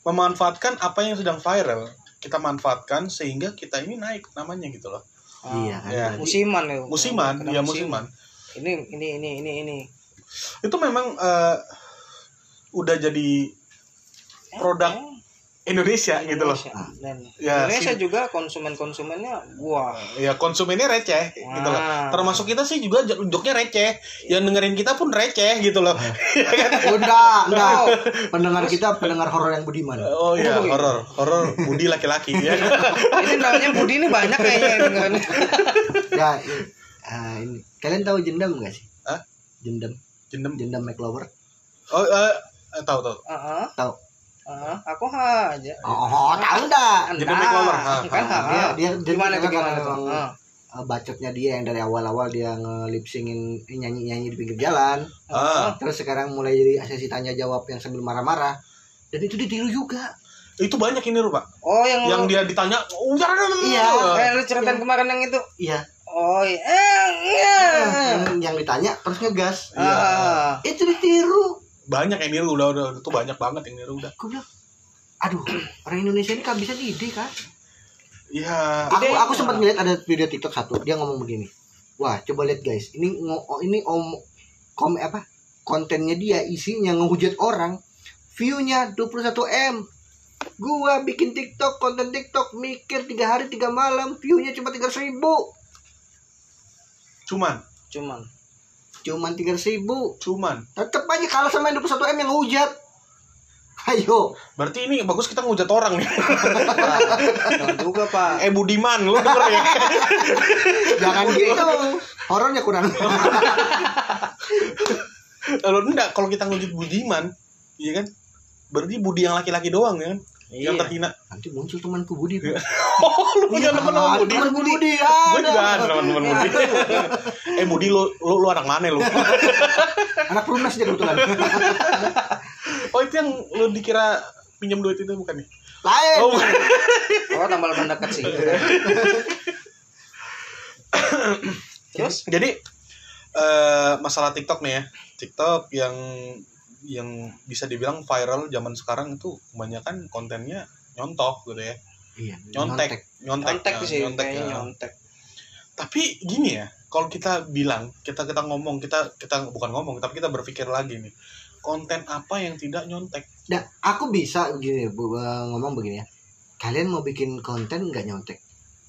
B: memanfaatkan apa yang sedang viral kita manfaatkan sehingga kita ini naik namanya gitu loh
C: Ah,
A: iya kan
B: ya.
C: Musiman ya.
B: musiman ya musiman
C: Ini ini ini ini ini.
B: itu memang eh, udah jadi produk Indonesia gitu loh
C: Indonesia. Dan
B: Ya,
C: Indonesia
B: si-
C: juga konsumen-konsumennya wah.
B: ya konsumennya receh gitu loh
C: Wah.
B: termasuk kita sih juga joknya receh yang dengerin kita pun receh gitu loh
A: Oh, enggak. Pendengar kita pendengar horor yang budiman.
B: oh iya
C: Oh, iya.
B: horor horor budi laki-laki ya
C: ini namanya Budi ini banyak kayaknya yang dengerin.
A: Ya, ini, ah, ini. kalian tahu jendam nggak sih?
B: Hah?
A: Jendam,
B: jendem
A: jendam McLover.
B: oh eh, eh, tahu tahu
C: Heeh.
A: Tahu?
C: Heeh, aku aja.
A: Oh, tahu enggak?
B: Jendam McLover, ha,
C: Kan
B: ha.
C: ha.
A: Dia dia
C: Gimana
A: dia
C: gimana tuh?
A: emang,
C: Heeh.
A: eh, bacotnya dia yang dari awal-awal dia nge-lip singin nyanyi-nyanyi di pinggir jalan.
B: ah
A: Terus sekarang mulai jadi sesi tanya jawab yang sambil marah-marah. Dan itu ditiru juga.
B: itu banyak ini rupa
C: Oh yang
B: yang dia ditanya oh, jangan, jangan,
A: Iya.
B: jangan."
C: kayak lu ceritain kemarin yang itu.
A: Iya.
C: Oh iya. Eh, iya.
A: Yang, yang ditanya terus ngegas.
B: Iya.
C: Ah.
A: Itu ditiru.
B: Banyak yang niru udah udah itu banyak banget yang niru udah.
A: Gue bilang, aduh, orang Indonesia ini kehabisan ide kan?
B: ya
A: aku
C: Ide-
A: aku sempat ngeliat ada video TikTok satu dia ngomong begini. Wah coba lihat guys. Ini oh, ini om kom apa? Kontennya dia isinya ngehujat orang. Viewnya 21 m. Gua bikin TikTok konten TikTok mikir tiga hari tiga malam viewnya cuma tiga ribu.
B: Cuman?
C: Cuman.
A: Cuman tiga ribu.
B: Cuman?
A: Tetep aja kalah sama yang 21 m yang hujat ayo.
B: Berarti ini bagus kita ngujat orang nih.
C: Jangan juga Pak.
B: eh Budiman lu denger ya?
A: Jangan gitu. Horornya kurang.
B: Kalau enggak kalau kita ngujat Budiman iya kan? Berarti Budi yang laki-laki doang ya kan yang
C: Iya.
B: terhina
A: nanti muncul temanku Budi
B: oh lu punya teman
A: Ah,
B: Budi?
A: teman Budi
B: gue
A: ada.
B: juga ada teman-teman Budi. Eh Budi lu, lu lu anak mana lu?
A: Anak pelunas dia kebetulan.
B: Oh itu yang lu dikira pinjam duit itu bukan nih?
A: Lain.
B: Oh
C: Oh tambah mendekat sih. Terus?
B: Jadi eh masalah TikTok nih ya. TikTok yang yang bisa dibilang viral zaman sekarang itu kebanyakan kontennya nyontok gitu ya
A: iya
B: nyontek nyontek
C: nyontek
B: ya,
C: sih
B: nyontek ya.
C: nyontek.
B: tapi gini ya kalau kita bilang kita kita ngomong kita kita bukan ngomong tapi kita berpikir lagi nih konten apa yang tidak nyontek
A: Nah, aku bisa begini bu, eh, ngomong begini ya. Kalian mau bikin konten nggak nyontek?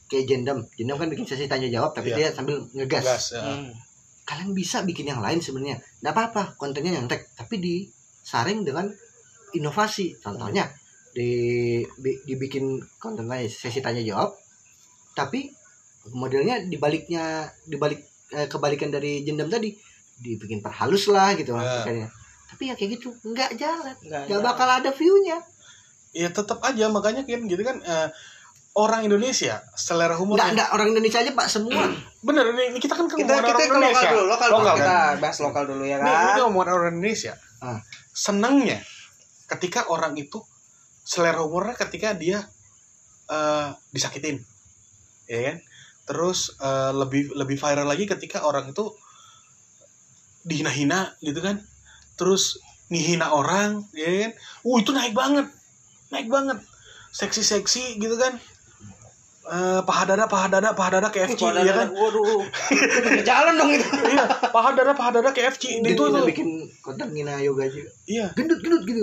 A: Kayak Jendam, Jendam kan bikin sesi tanya jawab tapi
B: Iya.
A: dia sambil ngegas.
B: gas ya.
C: Hmm.
A: Kalian bisa bikin yang lain sebenarnya. Nggak apa-apa, kontennya nyontek, tapi disaring dengan inovasi. Contohnya di, bi- dibikin konten lain sesi tanya jawab, tapi modelnya dibaliknya dibalik eh, kebalikan dari Jendam tadi dibikin perhalus lah gitu
B: Ya.
A: makanya. Tapi ya kayak gitu nggak jalan,
C: Nggak
A: nggak
C: jalan.
A: bakal ada view-nya.
B: ya tetap aja makanya kan gitu kan eh, orang Indonesia selera humor
A: Enggak, enggak orang Indonesia aja Pak semua.
B: bener ini, ini kita kan
C: kita kita
B: orang
C: ke lokal
B: Indonesia
C: dulu lokal, dulu.
B: Lokal,
C: kita
B: kan?
C: bahas lokal dulu ya
B: Ini, ini
C: kan
B: ngomongin orang Indonesia.
A: Ah.
B: Senangnya ketika orang itu selera humornya ketika dia eh, disakitin, ya kan? Terus eh, lebih lebih viral lagi ketika orang itu dihina-hina gitu kan? Terus ngihina orang, ya kan? Uh itu naik banget, naik banget, seksi-seksi gitu kan? Eh, paha dada, paha dada, paha dada KFC,
C: Padahal-
B: ya kan?
C: waduh jalan dong itu
B: iya, paha dada, paha dada KFC.
A: Itu
B: Itu tuh,
A: bikin konten ngina yoga juga.
B: iya.
A: Gendut gendut gitu.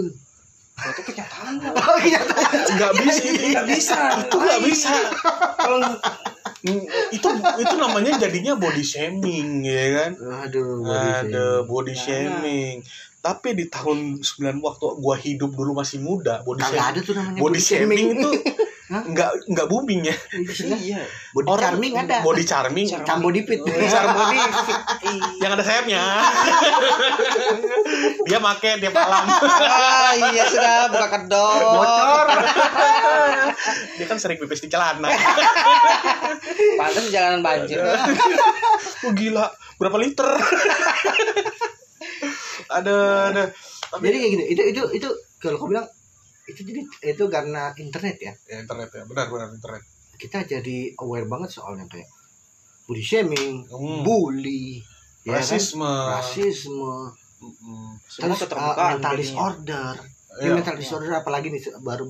C: itu kenyataan.
A: Oh
B: nggak bisa
C: nggak bisa
B: itu nggak bisa
C: kalau
B: Mm, itu itu namanya jadinya body shaming ya kan
A: Aduh, body
B: ada
A: shaming.
B: body
C: Nah.
B: shaming tapi di tahun 9 waktu gua hidup dulu masih muda body
A: Kagak
B: shaming
A: ada tuh namanya
B: body shaming itu
A: Hah?
B: nggak nggak booming ya.
C: Iya
A: Body charming ada.
B: body charming.
C: Charming.
A: Cambo dipit.
B: Charming.
C: body
B: yang ada sayapnya. Dia make tiap malam.
C: Ah iya sudah buka kedok.
A: Bocor.
B: dia kan sering pipis di celana.
C: Pantas di jalanan banjir.
B: Oh gila. Berapa liter? Ada ada. Tapi
A: Jadi kayak gitu. Itu itu itu kalau kau bilang itu jadi itu karena internet ya.
B: ya internet ya. Benar benar internet.
A: Kita jadi aware banget soalnya kayak body shaming,
B: Hmm.
A: bully, ya kan?
B: rasisme.
A: Rasisme,
C: semua
A: terus uh, mental disorder.
B: Iya.
A: Ya, mental disorder apalagi nih baru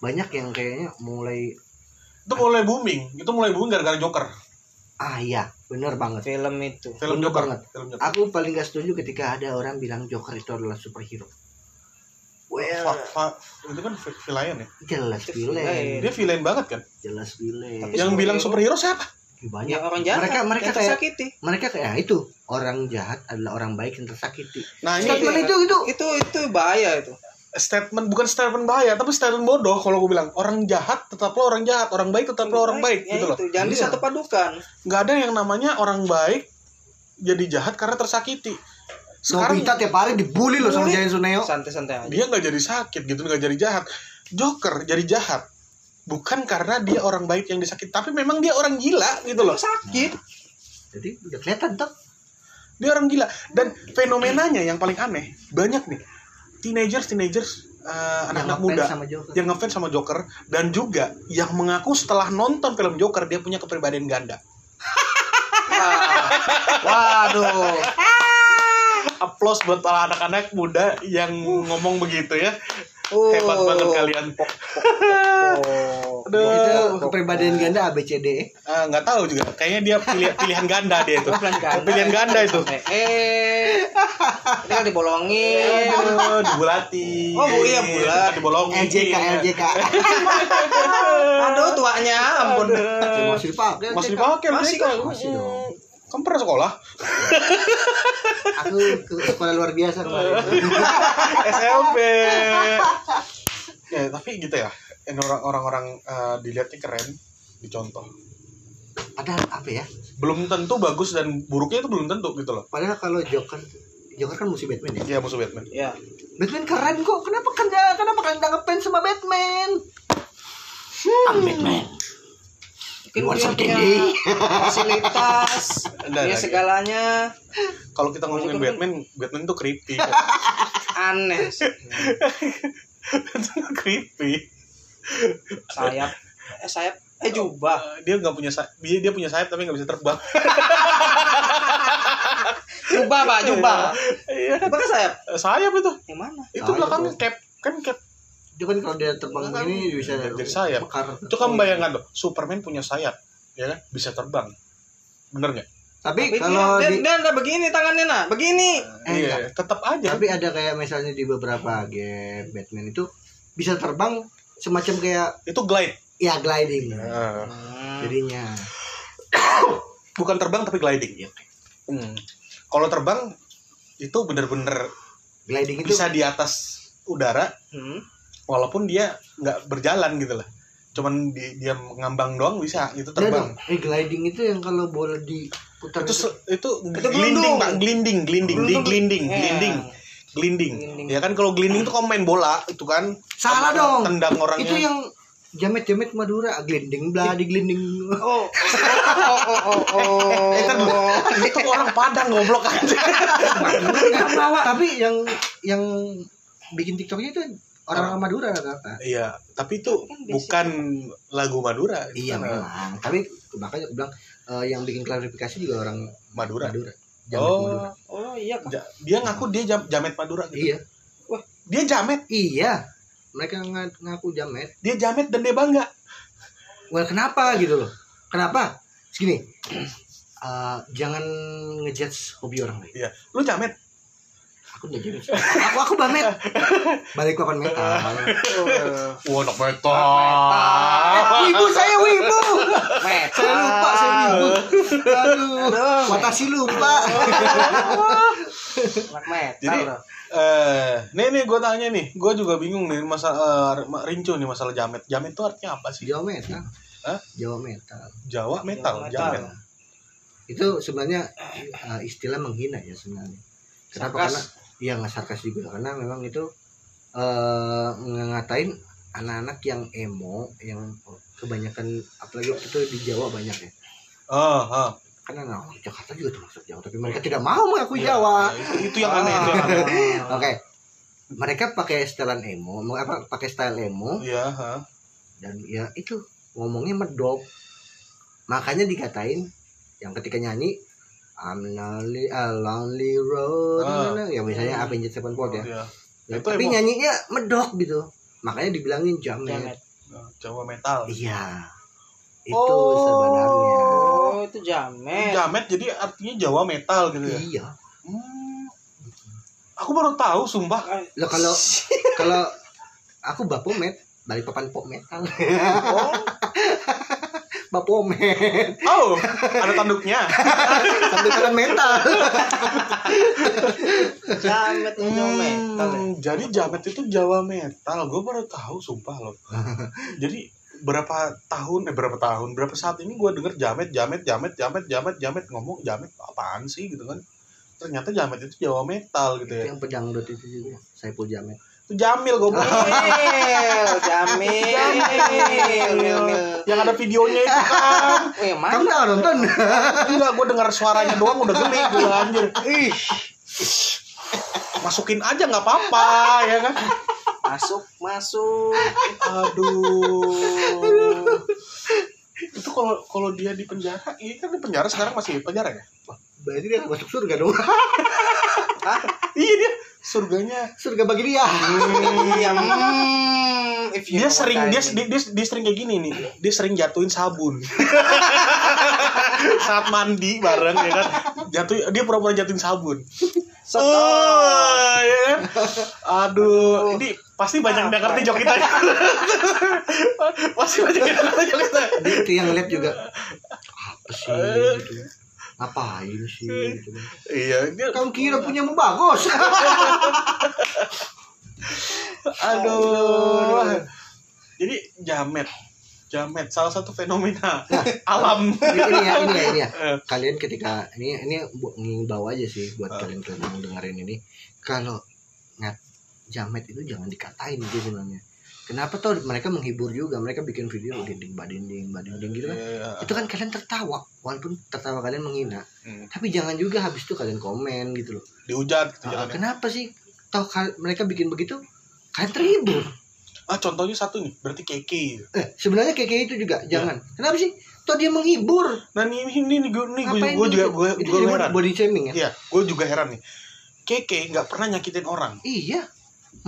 A: banyak yang kayaknya mulai
B: itu mulai booming. Itu mulai booming gara-gara Joker.
A: Ah iya. Bener banget.
C: Film itu.
B: Film
A: Bener
B: Joker.
A: banget.
B: film Joker.
A: Aku paling gak setuju ketika ada orang bilang Joker itu adalah superhero well
B: itu kan vi- villain ya?
A: Jelas villain.
B: dia villain banget kan?
A: Jelas villain.
C: Tapi
B: yang bilang superhero siapa?
A: Banyak.
C: Ya orang jahat
A: mereka mereka
C: yang
A: kayak
C: tersakiti.
A: mereka kayak ah, itu orang jahat adalah orang baik yang tersakiti.
B: Nah ini
A: statement itu itu.
C: Itu itu bahaya itu.
B: Statement bukan statement bahaya tapi statement bodoh kalau gue bilang. Orang jahat tetaplah orang jahat orang baik tetaplah orang baik
C: Ya
B: gitu loh.
C: itu, jangan
A: Iya.
C: disatu padukan
B: nggak ada yang namanya orang baik jadi jahat karena tersakiti
A: Nobita tiap hari dibully loh sama
C: Bully.
A: Jayan Suneo.
C: Santai-santai aja.
B: Dia nggak jadi sakit gitu nggak jadi jahat. Joker jadi jahat. Bukan karena dia orang baik yang disakiti tapi memang dia orang gila gitu loh.
C: Sakit.
A: Jadi udah kelihatan tuh
B: dia orang gila. Dan fenomenanya yang paling aneh banyak nih. Teenagers teenagers eh, anak-anak muda
A: sama Joker.
B: yang ngefans sama Joker dan juga yang mengaku setelah nonton film Joker dia punya kepribadian ganda.
C: Waduh
B: Applause buat para anak-anak muda yang ngomong begitu ya
C: Uh.
B: hebat banget kalian
C: oh.
B: Aduh.
A: itu kepribadian ganda ABCD
B: Eh, nggak tahu juga kayaknya dia pilih, pilihan ganda dia itu
C: Pilihan ganda.
B: pilihan ganda itu
C: eh, eh. ini kan dibolongin
B: Aduh, dibulati
C: Oh, iya, bulat.
B: Bukan dibolongin
A: LJK LJK
C: aduh tuanya ampun
A: masih dipakai
B: masih dipakai
C: Masih kan?
A: Masih dong.
B: Kamu pernah sekolah?
A: Aku ke sekolah luar biasa kemarin.
B: SMP ya tapi gitu ya orang-orang eh, dilihatnya keren dicontoh
A: padahal apa ya?
B: Belum tentu bagus dan buruknya itu belum tentu gitu loh.
A: Padahal kalau Joker Joker kan musuh Batman ya?
B: Iya musuh Batman.
C: Ya
A: Batman keren kok. Kenapa kan kenapa kalian nggak ngefans sama Batman? I'm Batman
C: mungkin dia punya fasilitas dia
B: enggak.
C: segalanya.
B: Kalau kita ngomongin Batman Batman tuh creepy.
C: Aneh sih.
B: creepy.
C: Sayap. Eh sayap. Eh jubah.
B: Eh, dia nggak punya sayap dia, dia punya sayap tapi nggak bisa terbang.
C: Jubah pak jubah.
B: Iya.
C: Kan sayap?
B: Eh, sayap itu.
C: Yang mana?
B: Itu
A: Sayap
B: belakangnya cap kan cap
A: itu kan kalau dia terbang
B: Kan
A: begini bisa
B: jadi sayap.
A: mekar.
B: itu kan bayangkan loh Superman punya sayap ya kan? Bisa terbang. Bener nggak?
A: Tapi
C: Tapi
A: kalau
C: dia,
A: di
C: dia, dia begini tangannya nah, begini.
A: Eh,
B: iya tetap aja.
A: Tapi ada kayak misalnya di beberapa game Batman itu bisa terbang semacam kayak
B: itu glide.
A: Ya gliding.
B: Nah,
C: Hmm.
A: jadinya.
B: Bukan terbang tapi gliding. Hmm. kalau terbang itu bener-bener
A: gliding itu
B: bisa di atas udara.
C: Hmm.
B: Walaupun dia nggak berjalan gitu lah cuman di, dia ngambang doang bisa itu
A: Iya
B: terbang
A: dong. eh gliding itu yang kalau bola diputar
B: itu
A: itu,
B: se- itu
C: Itu
B: glinding pak glinding glinding di
C: Gelundung.
B: glinding
C: Eh.
B: glinding glinding ya kan kalau glinding itu kalau main bola itu kan
A: Salah dong.
B: tendang orangnya
A: itu yang jamet-jamet Madura glinding blah di glinding
C: Oh. Oh, oh, oh, oh.
B: Eh, kan, itu orang Padang goblok aja
A: tapi yang yang bikin tiktoknya itu orang Madura rata-rata
B: iya tapi itu
C: Kan basic.
B: bukan lagu Madura.
A: Iya memang. Tapi makanya aku bilang eh, yang bikin klarifikasi juga orang
B: Madura.
A: Madura. Jamet Madura.
B: Oh
C: Oh iya Kak.
B: ja- dia ngaku dia jam, jamet Madura gitu.
A: iya.
B: Dia jamet?
A: Iya. Mereka ng- ngaku jamet.
B: Dia jamet dan dia bangga.
A: Well kenapa gitu loh? Kenapa? Segini. Eh, jangan ngejudge hobi orang lain.
B: Iya. Lu jamet
A: aku nggak jamet aku aku bamet balik papan metal
B: wah anak metal
A: eh, wibu saya wibu
C: Metal.
A: saya lupa saya wibu aduh. Watashi lupa.
C: Anak metal.
B: Jadi, eh nih nih gue tanya nih. Gue juga bingung nih masalah eh, rincu nih masalah jamet. Jamet itu artinya apa sih?
A: Jawa metal.
B: Hah?
A: Jawa metal.
B: Jawa metal
C: Jawa metal.
B: jamet.
A: Itu sebenarnya eh, istilah menghina ya sebenarnya. Kenapa?
C: Sarkas.
A: karena iya nggak sarkas juga. Karena memang itu eh ngatain anak-anak yang emo yang kebanyakan apalagi waktu itu di Jawa banyak ya.
B: Oh, oh.
A: karena nah, Jakarta juga termasuk Jawa tapi mereka tidak mau mengakui
B: Iya,
A: Jawa.
B: iya, itu, itu yang aneh
A: oke. Mereka pakai setelan emo apa pakai style emo.
B: Iya ha.
A: dan ya itu ngomongnya medok. Makanya dikatain yang ketika nyanyi I'm lonely, a lonely road.
B: Ah.
A: ya misalnya Avenged Sevenfold ya,
B: Iya.
A: Ya,
B: Itu
A: tapi nyanyinya medok gitu. Makanya dibilangin jamet,
C: Jamet.
B: Nah, Jawa metal.
A: Iya. Itu
B: Oh.
A: sebenarnya.
C: Oh, itu jamet.
B: jamet jadi artinya Jawa metal gitu ya?
A: Iya.
B: Hmm. aku baru tahu sumpah.
A: Loh, kalau kalau aku bapomet balik papan pop metal.
C: Oh,
A: bapomet
B: oh ada tanduknya.
A: Sambil papan metal
C: jamet itu
B: Hmm,
C: metal. ya.
B: jadi jamet itu Jawa metal. Gue baru tahu sumpah loh. Jadi berapa tahun eh berapa tahun berapa saat ini gue denger jamet jamet jamet jamet jamet jamet. Ngomong jamet apaan sih gitu kan. Ternyata jamet itu Jawa metal gitu ya.
A: Yang pedangdut itu juga. Saipul Jamet
B: Jamil gue
C: Jamil, Jamil, Jamil.
B: yang ada videonya itu kan.
C: Wih,
A: kamu
C: mana?
A: nggak nonton?
B: Gila gue denger suaranya doang udah geli gue anjir. Ih. masukin aja nggak apa-apa ya kan?
C: Masuk, masuk.
B: aduh. Itu kalau kalau dia di penjara ini kan di penjara sekarang masih di penjara ya?
A: Berarti dia masuk surga dong
B: iya dia. Surganya
A: surga bagi dia
C: Iya, hmm, if you
B: dia sering dia, dia, dia sering kayak gini nih. Dia sering jatuhin sabun. Saat mandi bareng ya kan? Jatuh dia pura-pura jatuhin sabun.
C: Stop.
B: oh ya kan aduh ini pasti banyak yang ngerti jok kita pasti banyak yang ngerti jok kita
A: dia itu yang ngeliat juga apa sih? Gitu ngapain sih gitu.
B: iya dia
A: kamu kira punya mu bagus.
B: Aduh jadi jamet. Jamet salah satu fenomena alam.
A: ini, ya ini ya ini ya.
B: Eh.
A: kalian ketika ini ini ngimbau aja sih buat
B: Ah.
A: kalian kalian yang dengerin ini. Kalau ngat jamet itu jangan dikatain gitu sebenarnya kenapa tuh mereka menghibur juga? Mereka bikin video dinding badinding badinding gitu kan.
B: Iya.
A: itu kan kalian tertawa walaupun tertawa kalian menghina.
B: Hmm.
A: tapi jangan juga habis itu kalian komen gitu loh.
B: Dihujat gitu ya.
A: kenapa sih? Toh mereka bikin begitu kalian terhibur.
B: Ah contohnya satu nih berarti keke
A: eh sebenarnya kayak itu juga jangan. Kenapa sih? Toh dia menghibur.
B: Nah ini ini nih gue nih gue gue juga gue
A: itu
B: gue heran.
A: body shaming ya?
B: Iya gue juga heran nih. Keke nggak pernah nyakitin orang.
A: Iya.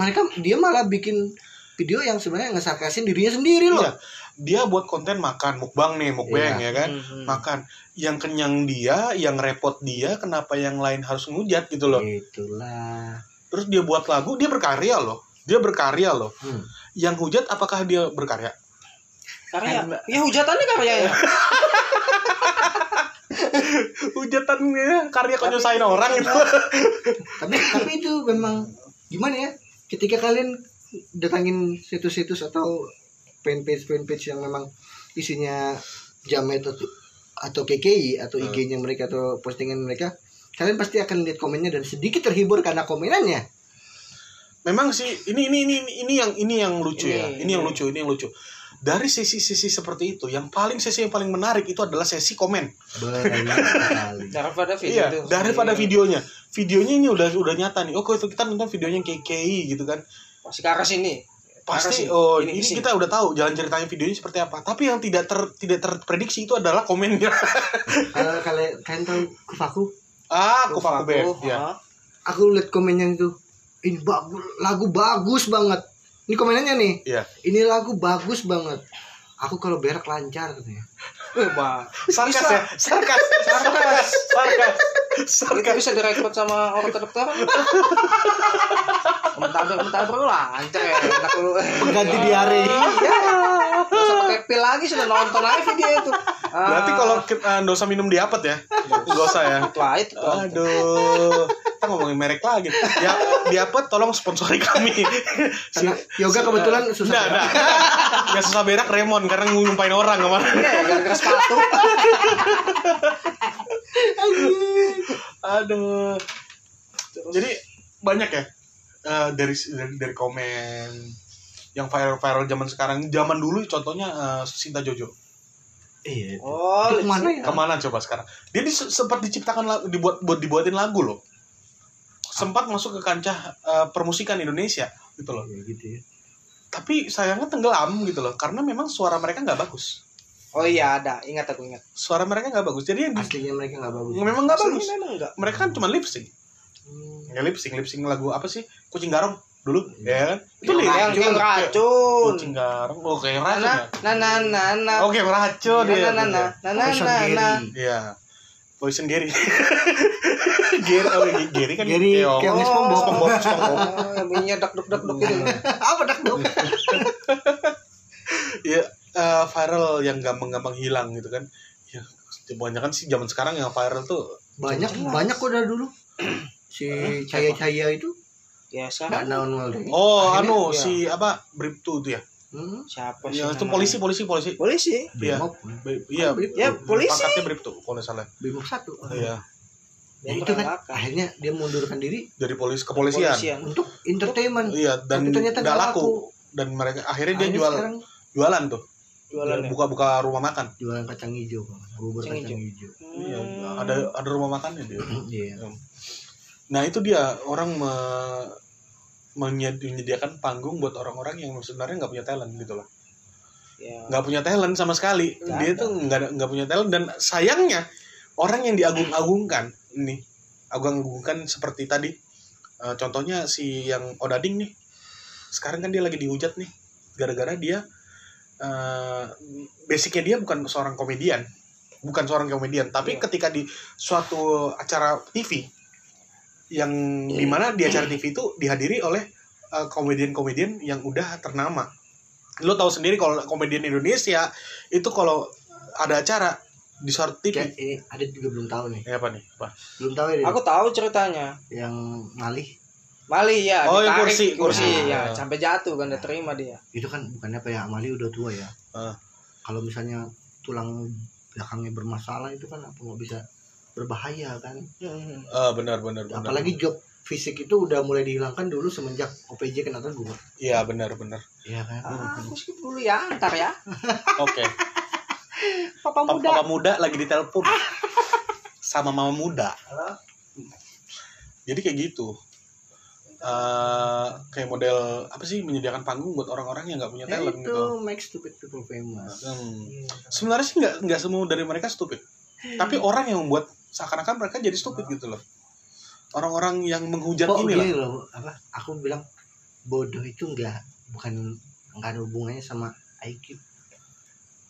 A: Mereka dia malah bikin video yang sebenarnya ngesarkasin dirinya sendiri loh
B: Iya. Dia buat konten makan, mukbang nih, mukbang
A: Iya.
B: ya kan.
C: Hmm, hmm.
B: Makan. Yang kenyang dia, yang repot dia, kenapa yang lain harus ngujat gitu loh.
A: itulah
B: Terus dia buat lagu, dia berkarya loh. Dia berkarya loh.
A: Hmm.
B: Yang hujat apakah dia berkarya?
C: Karya. Ya hujatannya karya ya.
B: Hujatannya karya nyusahin orang gitu.
A: tapi tapi itu memang gimana ya ketika kalian datangin situs-situs atau fanpage fanpage yang memang isinya jamet atau atau KKI atau
B: Hmm.
A: IG-nya mereka atau postingan mereka kalian pasti akan lihat komennya dan sedikit terhibur karena komenannya
B: Memang sih ini ini ini ini yang ini yang lucu ya.
C: Ini,
B: Ini yang
C: ini.
B: lucu, ini yang lucu. Dari sisi-sisi seperti itu, yang paling sesi yang paling menarik itu adalah sesi komen.
C: Daripada video
B: Iya,
C: itu.
B: daripada
C: Iya.
B: videonya. Videonya ini udah udah nyata nih. Oh, kalau kita nonton videonya KKI gitu kan.
C: Pasti ke arah sini.
B: Pasti oh
C: Ini
B: ini,
C: ke sini.
B: kita udah tahu jalan ceritanya videonya seperti apa. Tapi yang tidak ter tidak terprediksi itu adalah komennya.
A: kalau kalian kalian tahu kufaku
B: ah, kufaku bed.
C: Faku,
B: Ya.
C: ha?
A: aku lihat komennya itu ini bagus lagu bagus banget ini komenannya nih
B: Iya.
A: ini lagu bagus banget aku kalau berak lancar katanya
C: Eh, Bang.
B: Sarkas
C: Bisa.
B: ya, sarkas, sarkas, sarkas,
C: Itu
B: sarkas.
C: bisa direkrut sama orang kedokteran. Mentabrak, mentabrak lu lancar ya. Enak lu.
A: Pengganti diare.
C: Iya. Gak usah pakai pil lagi, sudah nonton aja video itu. Ah,
B: Berarti kalau kita nggak usah minum diapet ya, nggak usah ya.
C: itu aja.
B: Aduh, kita ngomongin merek lagi. Ya, diapet tolong sponsori kami.
A: karena yoga kebetulan susah
B: Nah, nah, nggak susah berak Remon karena ngumpain orang kemarin.
C: Iya, gara-gara sepatu.
B: Aduh. Jadi banyak ya eh, dari dari, dari komen yang viral-viral zaman sekarang. Zaman dulu contohnya eh, Sinta Jojo.
A: iya
C: Oh,
A: Itu ke mana ya
B: Ke mana coba sekarang? Dia di, sempat diciptakan lagu, dibuat buat dibuatin lagu loh. Sempat masuk ke kancah eh, permusikan Indonesia gitu loh.
A: Iya, gitu ya
B: Tapi sayangnya tenggelam gitu loh karena memang suara mereka nggak bagus.
C: Oh iya ada, ingat aku ingat.
B: Suara mereka nggak bagus. Jadi yang
A: aslinya mereka nggak bagus
B: memang nggak bagus.
C: Memang enggak.
B: Mereka kan cuma lip sync.
A: Hmm.
B: Ya lip sync, lip sync lagu apa sih? Kucing garong dulu, ya kan? Itu
C: Yang,
B: lip
C: yang,
B: sync.
C: yang racun.
B: Kucing garong. Oh, kayak racun
C: Nah,
B: ya.
C: nah, nah, nah, nah.
B: Oke, racun
C: Nah,
B: dia.
C: nah, nah, nah, nah, nah, nah, nah.
B: Iya. Poison Gary. Gary, oh Gary kan
A: Gary
B: keong.
A: keong SpongeBob.
B: SpongeBob, SpongeBob.
C: Oh, yang bunyinya dak duk dak duk gitu.
A: apa dak dong
B: Iya, eh, viral yang gampang-gampang hilang gitu kan. Ya, kebanyakan sih zaman sekarang yang viral tuh
A: banyak
C: Jelas.
A: banyak kok dari dulu si cahaya cahaya itu
C: Ya,
A: deh
B: Oh,
A: Akhirnya,
B: anu
C: iya.
B: si apa? Briptu itu ya.
A: hmm,
C: siapa sih?
B: Yang itu polisi, polisi, polisi.
C: Polisi.
B: Iya. Bi- Iya.
C: Ya, polisi.
B: Pangkatnya Briptu kalau salah.
A: Brimob satu
B: Iya.
A: Ya, itu kan akhirnya dia mundurkan diri
B: Dari polisi kepolisian.
C: Kepolisian.
A: untuk entertainment
B: Iya, dan
A: ternyata
B: nggak
A: nggak
B: laku. Dan mereka akhirnya dia jual
A: sekarang
B: jualan tuh.
C: Jualan ya.
B: Buka-buka rumah makan.
A: jualan kacang hijau bubur
C: Kacang
A: kacang hijau
B: Iya,
C: Hmm.
B: ada ada rumah makannya dia.
A: iya
B: Nah, itu dia orang me, menyed- menyediakan panggung buat orang-orang yang sebenarnya nggak punya talent gitu loh.
C: Ya.
B: Nggak punya talent sama sekali.
C: Nggak
B: dia
C: ada.
B: tuh nggak nggak punya talent dan sayangnya orang yang diagung-agungkan ini agung-agungkan seperti tadi eh, contohnya si yang Odading nih sekarang kan dia lagi dihujat nih gara-gara dia eh basicnya dia bukan seorang komedian. Bukan seorang komedian tapi
C: Iya.
B: ketika di suatu acara TV yang di mana di acara TV itu dihadiri oleh eh, komedian-komedian yang udah ternama. Lo tahu sendiri kalau komedian Indonesia itu kalau ada acara di suatu TV
A: Kayak ini ada juga belum tahu nih.
B: Ya apa nih? Apa?
A: Belum tahu ya.
C: Aku tahu ceritanya.
A: yang ngalih
C: Mali ya,
B: Oh,
C: ditarik
B: kursi,
C: kursi,
B: kursi.
C: ya, sampai jatuh kan, udah terima dia.
A: itu kan bukannya apa ya Amali udah tua ya
B: Ah.
A: kalau misalnya tulang belakangnya bermasalah itu kan apa nggak bisa berbahaya kan.
B: Ah, benar benar benar
A: apalagi job fisik itu udah mulai dihilangkan dulu semenjak OPJ kena tegur
B: iya benar benar
A: iya kan
C: Ah, meski dulu ya, ntar ya.
B: oke
C: Papa
B: Papa,
C: muda.
B: papa muda lagi ditelepon sama mama muda
C: Halo?
B: jadi kayak gitu Eh, kayak model apa sih menyediakan panggung buat orang-orang yang nggak punya
A: ya
B: talent
A: itu
B: gitu.
A: make stupid people famous.
B: Hmm. sebenarnya sih nggak nggak semua dari mereka stupid. Tapi orang yang membuat seakan-akan mereka jadi stupid gitu loh. Orang-orang yang menghujat
A: kok
B: ini lah.
A: loh apa aku bilang bodoh itu enggak bukan nggak ada hubungannya sama IQ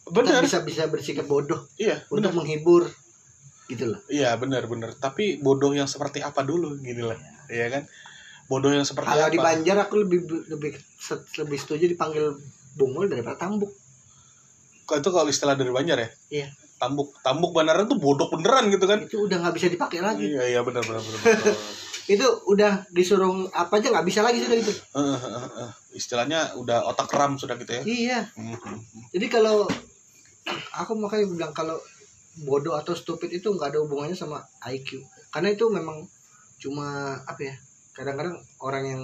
A: kita
B: bener.
A: bisa bisa bersikap bodoh
B: iya
A: untuk
B: bener.
A: menghibur gitu loh.
B: Iya bener tapi bodoh yang seperti apa dulu gini lah. Iya kan bodoh yang seperti
A: kalau di Banjar aku lebih lebih lebih setuju dipanggil bungul daripada tambuk.
B: Kalau itu kalau istilah dari Banjar ya?
A: Iya.
B: tambuk. Tambuk beneran tuh bodoh beneran gitu kan?
A: Itu udah nggak bisa dipakai lagi.
B: Iya iya bener bener bener, bener.
A: itu udah disuruh apa aja nggak bisa lagi sudah gitu
B: eh. istilahnya udah otak ram sudah gitu ya?
A: Iya.
B: Hmm, hmm, hmm.
A: jadi kalau aku makanya bilang kalau bodoh atau stupid itu nggak ada hubungannya sama IQ karena itu memang cuma apa ya kadang-kadang orang yang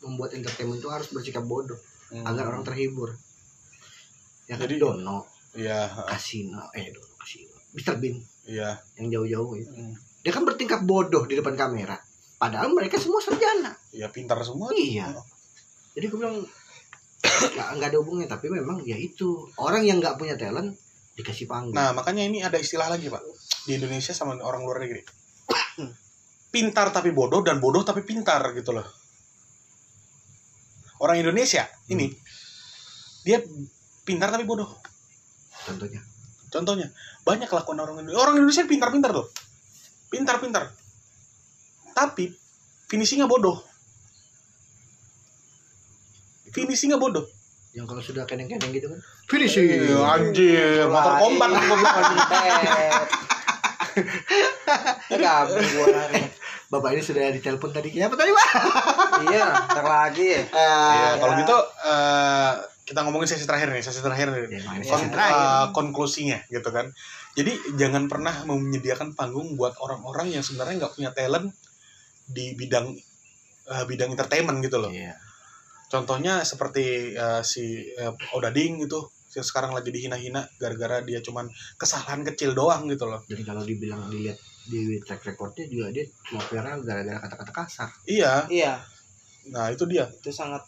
A: membuat entertainment itu harus bersikap bodoh
B: Hmm.
A: agar orang terhibur. Ya kan?
B: Jadi-
A: Dono.
B: Iya
A: Kasino. Eh Dono Kasino. Mr. Bean.
B: Iya.
A: Yang jauh-jauh itu.
B: Hmm.
A: dia kan bertingkah bodoh di depan kamera. Padahal mereka semua sarjana.
B: Iya pintar semua.
A: Iya. Jadi aku bilang nggak nggak ada hubungannya. Tapi memang ya itu. Orang yang nggak punya talent dikasih panggung.
B: Nah, makanya ini ada istilah lagi, Pak. Di Indonesia sama orang luar negeri. Pintar tapi bodoh dan bodoh tapi pintar gitu loh. Orang Indonesia ini dia pintar tapi bodoh.
A: contohnya
B: Contohnya, banyak kelakuan orang Indonesia. Orang Indonesia pintar-pintar loh. Pintar-pintar. Tapi finishingnya bodoh. Finishingnya bodoh.
A: yang kalau sudah keneng-keneng gitu kan finishing
B: Iya, anjir, motor kombat
C: Gabung gua lari.
A: bapak ini sudah ditelepon tadi apa tadi pak
C: Iya, ntar lagi ya.
B: Iya,
A: Ah,
B: kalau gitu eh, kita ngomongin sesi terakhir nih, sesi terakhir nih.
A: Ya, makanya
B: Kon-
A: sesi terakhir.
B: eh, konklusinya gitu kan. Jadi jangan pernah menyediakan panggung buat orang-orang yang sebenarnya nggak punya talent di bidang eh, bidang entertainment gitu loh.
A: Iya.
B: Contohnya seperti eh, si eh, Odading itu sekarang lagi dihina-hina gara-gara dia cuman kesalahan kecil doang gitu loh.
A: jadi kalau dibilang dilihat di track recordnya juga dia cuma viral gara-gara kata-kata kasar
B: Iya,
C: Iya,
B: nah itu dia.
C: itu sangat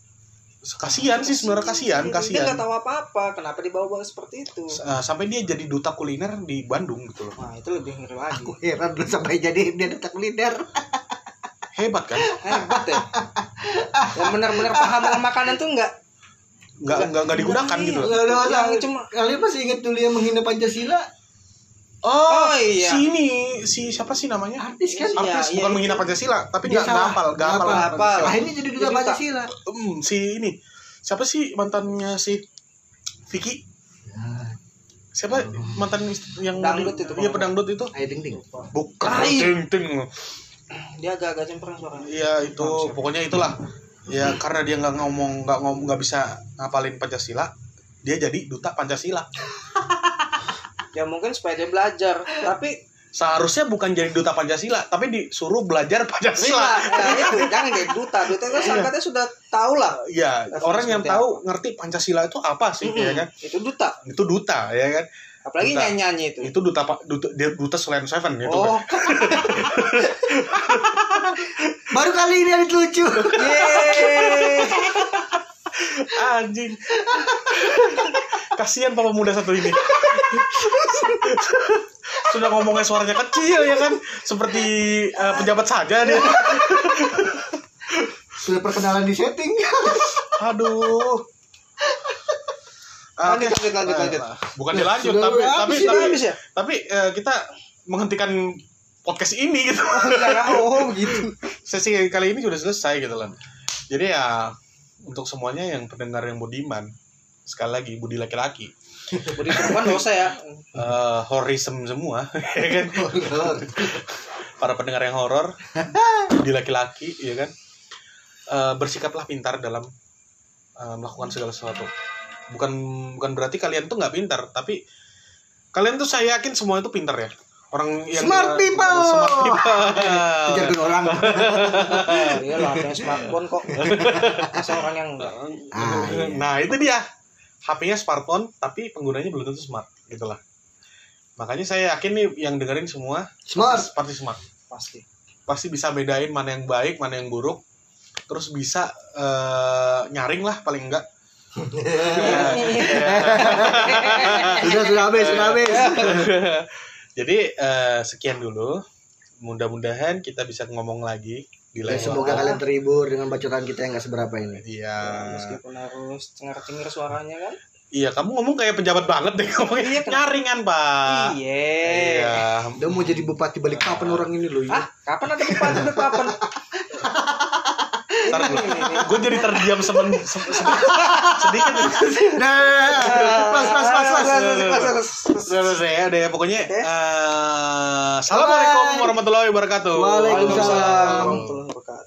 B: Kasihan sih sebenarnya kasihan,
C: Iya, Dia
B: kasihan.
C: nggak tahu apa-apa, kenapa dibawa-bawa seperti itu?
B: Eh, sampai dia jadi duta kuliner di Bandung gitu loh.
C: Nah, itu lebih ngeri lagi.
A: aku heran dulu sampai jadi dia detak kuliner
B: Hebat kan?
C: Hebat ya. Yang benar-benar paham dengan makanan tuh enggak
B: nggak nggak nggak digunakan gitu loh.
A: Nggak ada masalah.
C: Yang cuma-
A: kalian masih ingat dulu yang menghina Pancasila
B: Oh,
C: Oh, iya.
B: si ini si siapa sih namanya?
A: artis kan
C: Iya,
B: Artis
C: iya,
B: bukan
C: iya.
B: menghina Pancasila, tapi
A: Dia
B: nggak hafal, nggak hafal.
A: Akhirnya jadi duta
C: minta.
A: Pancasila
B: Hmm, si ini siapa sih mantannya si Vicky? Siapa mantan ist- yang
C: Dangdut itu,
B: Iya pedangdut itu.
A: ayo ding ding
B: Bukan
C: Ai.
B: ting ting.
C: dia agak-agak cempreng suaranya.
B: Iya itu pokoknya itulah. Ya karena dia nggak ngomong nggak ngomong nggak bisa ngapalin Pancasila, dia jadi duta Pancasila.
C: Ya mungkin supaya dia belajar, tapi
B: Seharusnya bukan jadi duta Pancasila, tapi disuruh belajar Pancasila.
C: Nah, itu jangan jadi duta. Duta itu sangkatnya sudah tahu lah.
B: Ya, orang yang tahu ngerti Pancasila itu apa sih, ya kan?
C: Itu duta.
B: Itu duta, ya kan?
C: Apalagi
B: Duta.
C: nyanyi-nyanyi itu.
B: Itu duta Pak duta duta Selain Seven gitu.
C: Oh,
A: baru kali ini ada lucu
C: yeay.
B: Anjing. Kasihan papa muda satu ini. Sudah ngomongnya suaranya kecil ya kan, seperti eh, pejabat saja dia.
A: sudah perkenalan di setting
B: Aduh.
C: Lanjut,
B: Oke.
C: lanjut, lanjut, lanjut.
B: Bukan dilanjut, tapi tapi
A: ini,
B: tapi,
C: ya?
B: tapi eh, kita menghentikan podcast ini gitu.
C: Oh, begitu.
B: Sesi kali ini sudah selesai gitu loh. Jadi ya untuk semuanya yang pendengar yang budiman, sekali lagi budi laki-laki,
C: Budi perempuan dosa ya.
B: eh horism semua, ya kan? Para pendengar yang horor, budi laki-laki, ya kan? Eh, bersikaplah pintar dalam eh, melakukan segala sesuatu. Bukan bukan berarti kalian tuh nggak pintar, tapi kalian tuh saya yakin semua itu pintar ya. Orang yang
A: Smart people.
B: smart people.
A: Orang
C: Iya lah, punya smartphone kok. Masa orang yang enggak.
A: Ah, iya.
B: Nah itu dia HP-nya smartphone tapi penggunanya belum tentu smart gitulah. Makanya saya yakin nih yang dengerin semua
A: smart
B: pasti smart.
C: Pasti.
B: Pasti bisa bedain mana yang baik, mana yang buruk. Terus bisa eh, nyaring lah paling enggak.
A: sudah sudah habis sudah habis
B: Jadi eh, sekian dulu. Mudah-mudahan kita bisa ngomong lagi Gila.
A: Dan semoga kalian terhibur dengan bacotan kita yang gak seberapa ini.
B: Iya.
C: meskipun harus cengar-cengir suaranya kan
B: Iya, kamu ngomong kayak pejabat banget deh ngomongnya.
C: Iya, kenapa?
B: Nyaringan, Pak.
C: iya
B: Iya.
A: Udah mau jadi bupati Balikpapan orang ini loh.
C: ah kapan ada bupati bupati
B: Ntar gue jadi terdiam semen, se- sedikit, sedikit.
A: Nah, pas pas pas pas.
B: Udah, ya, ya. Pokoknya, eh, Assalamualaikum warahmatullahi wabarakatuh.
A: Waalaikumsalam.
C: warahmatullahi wabarakatuh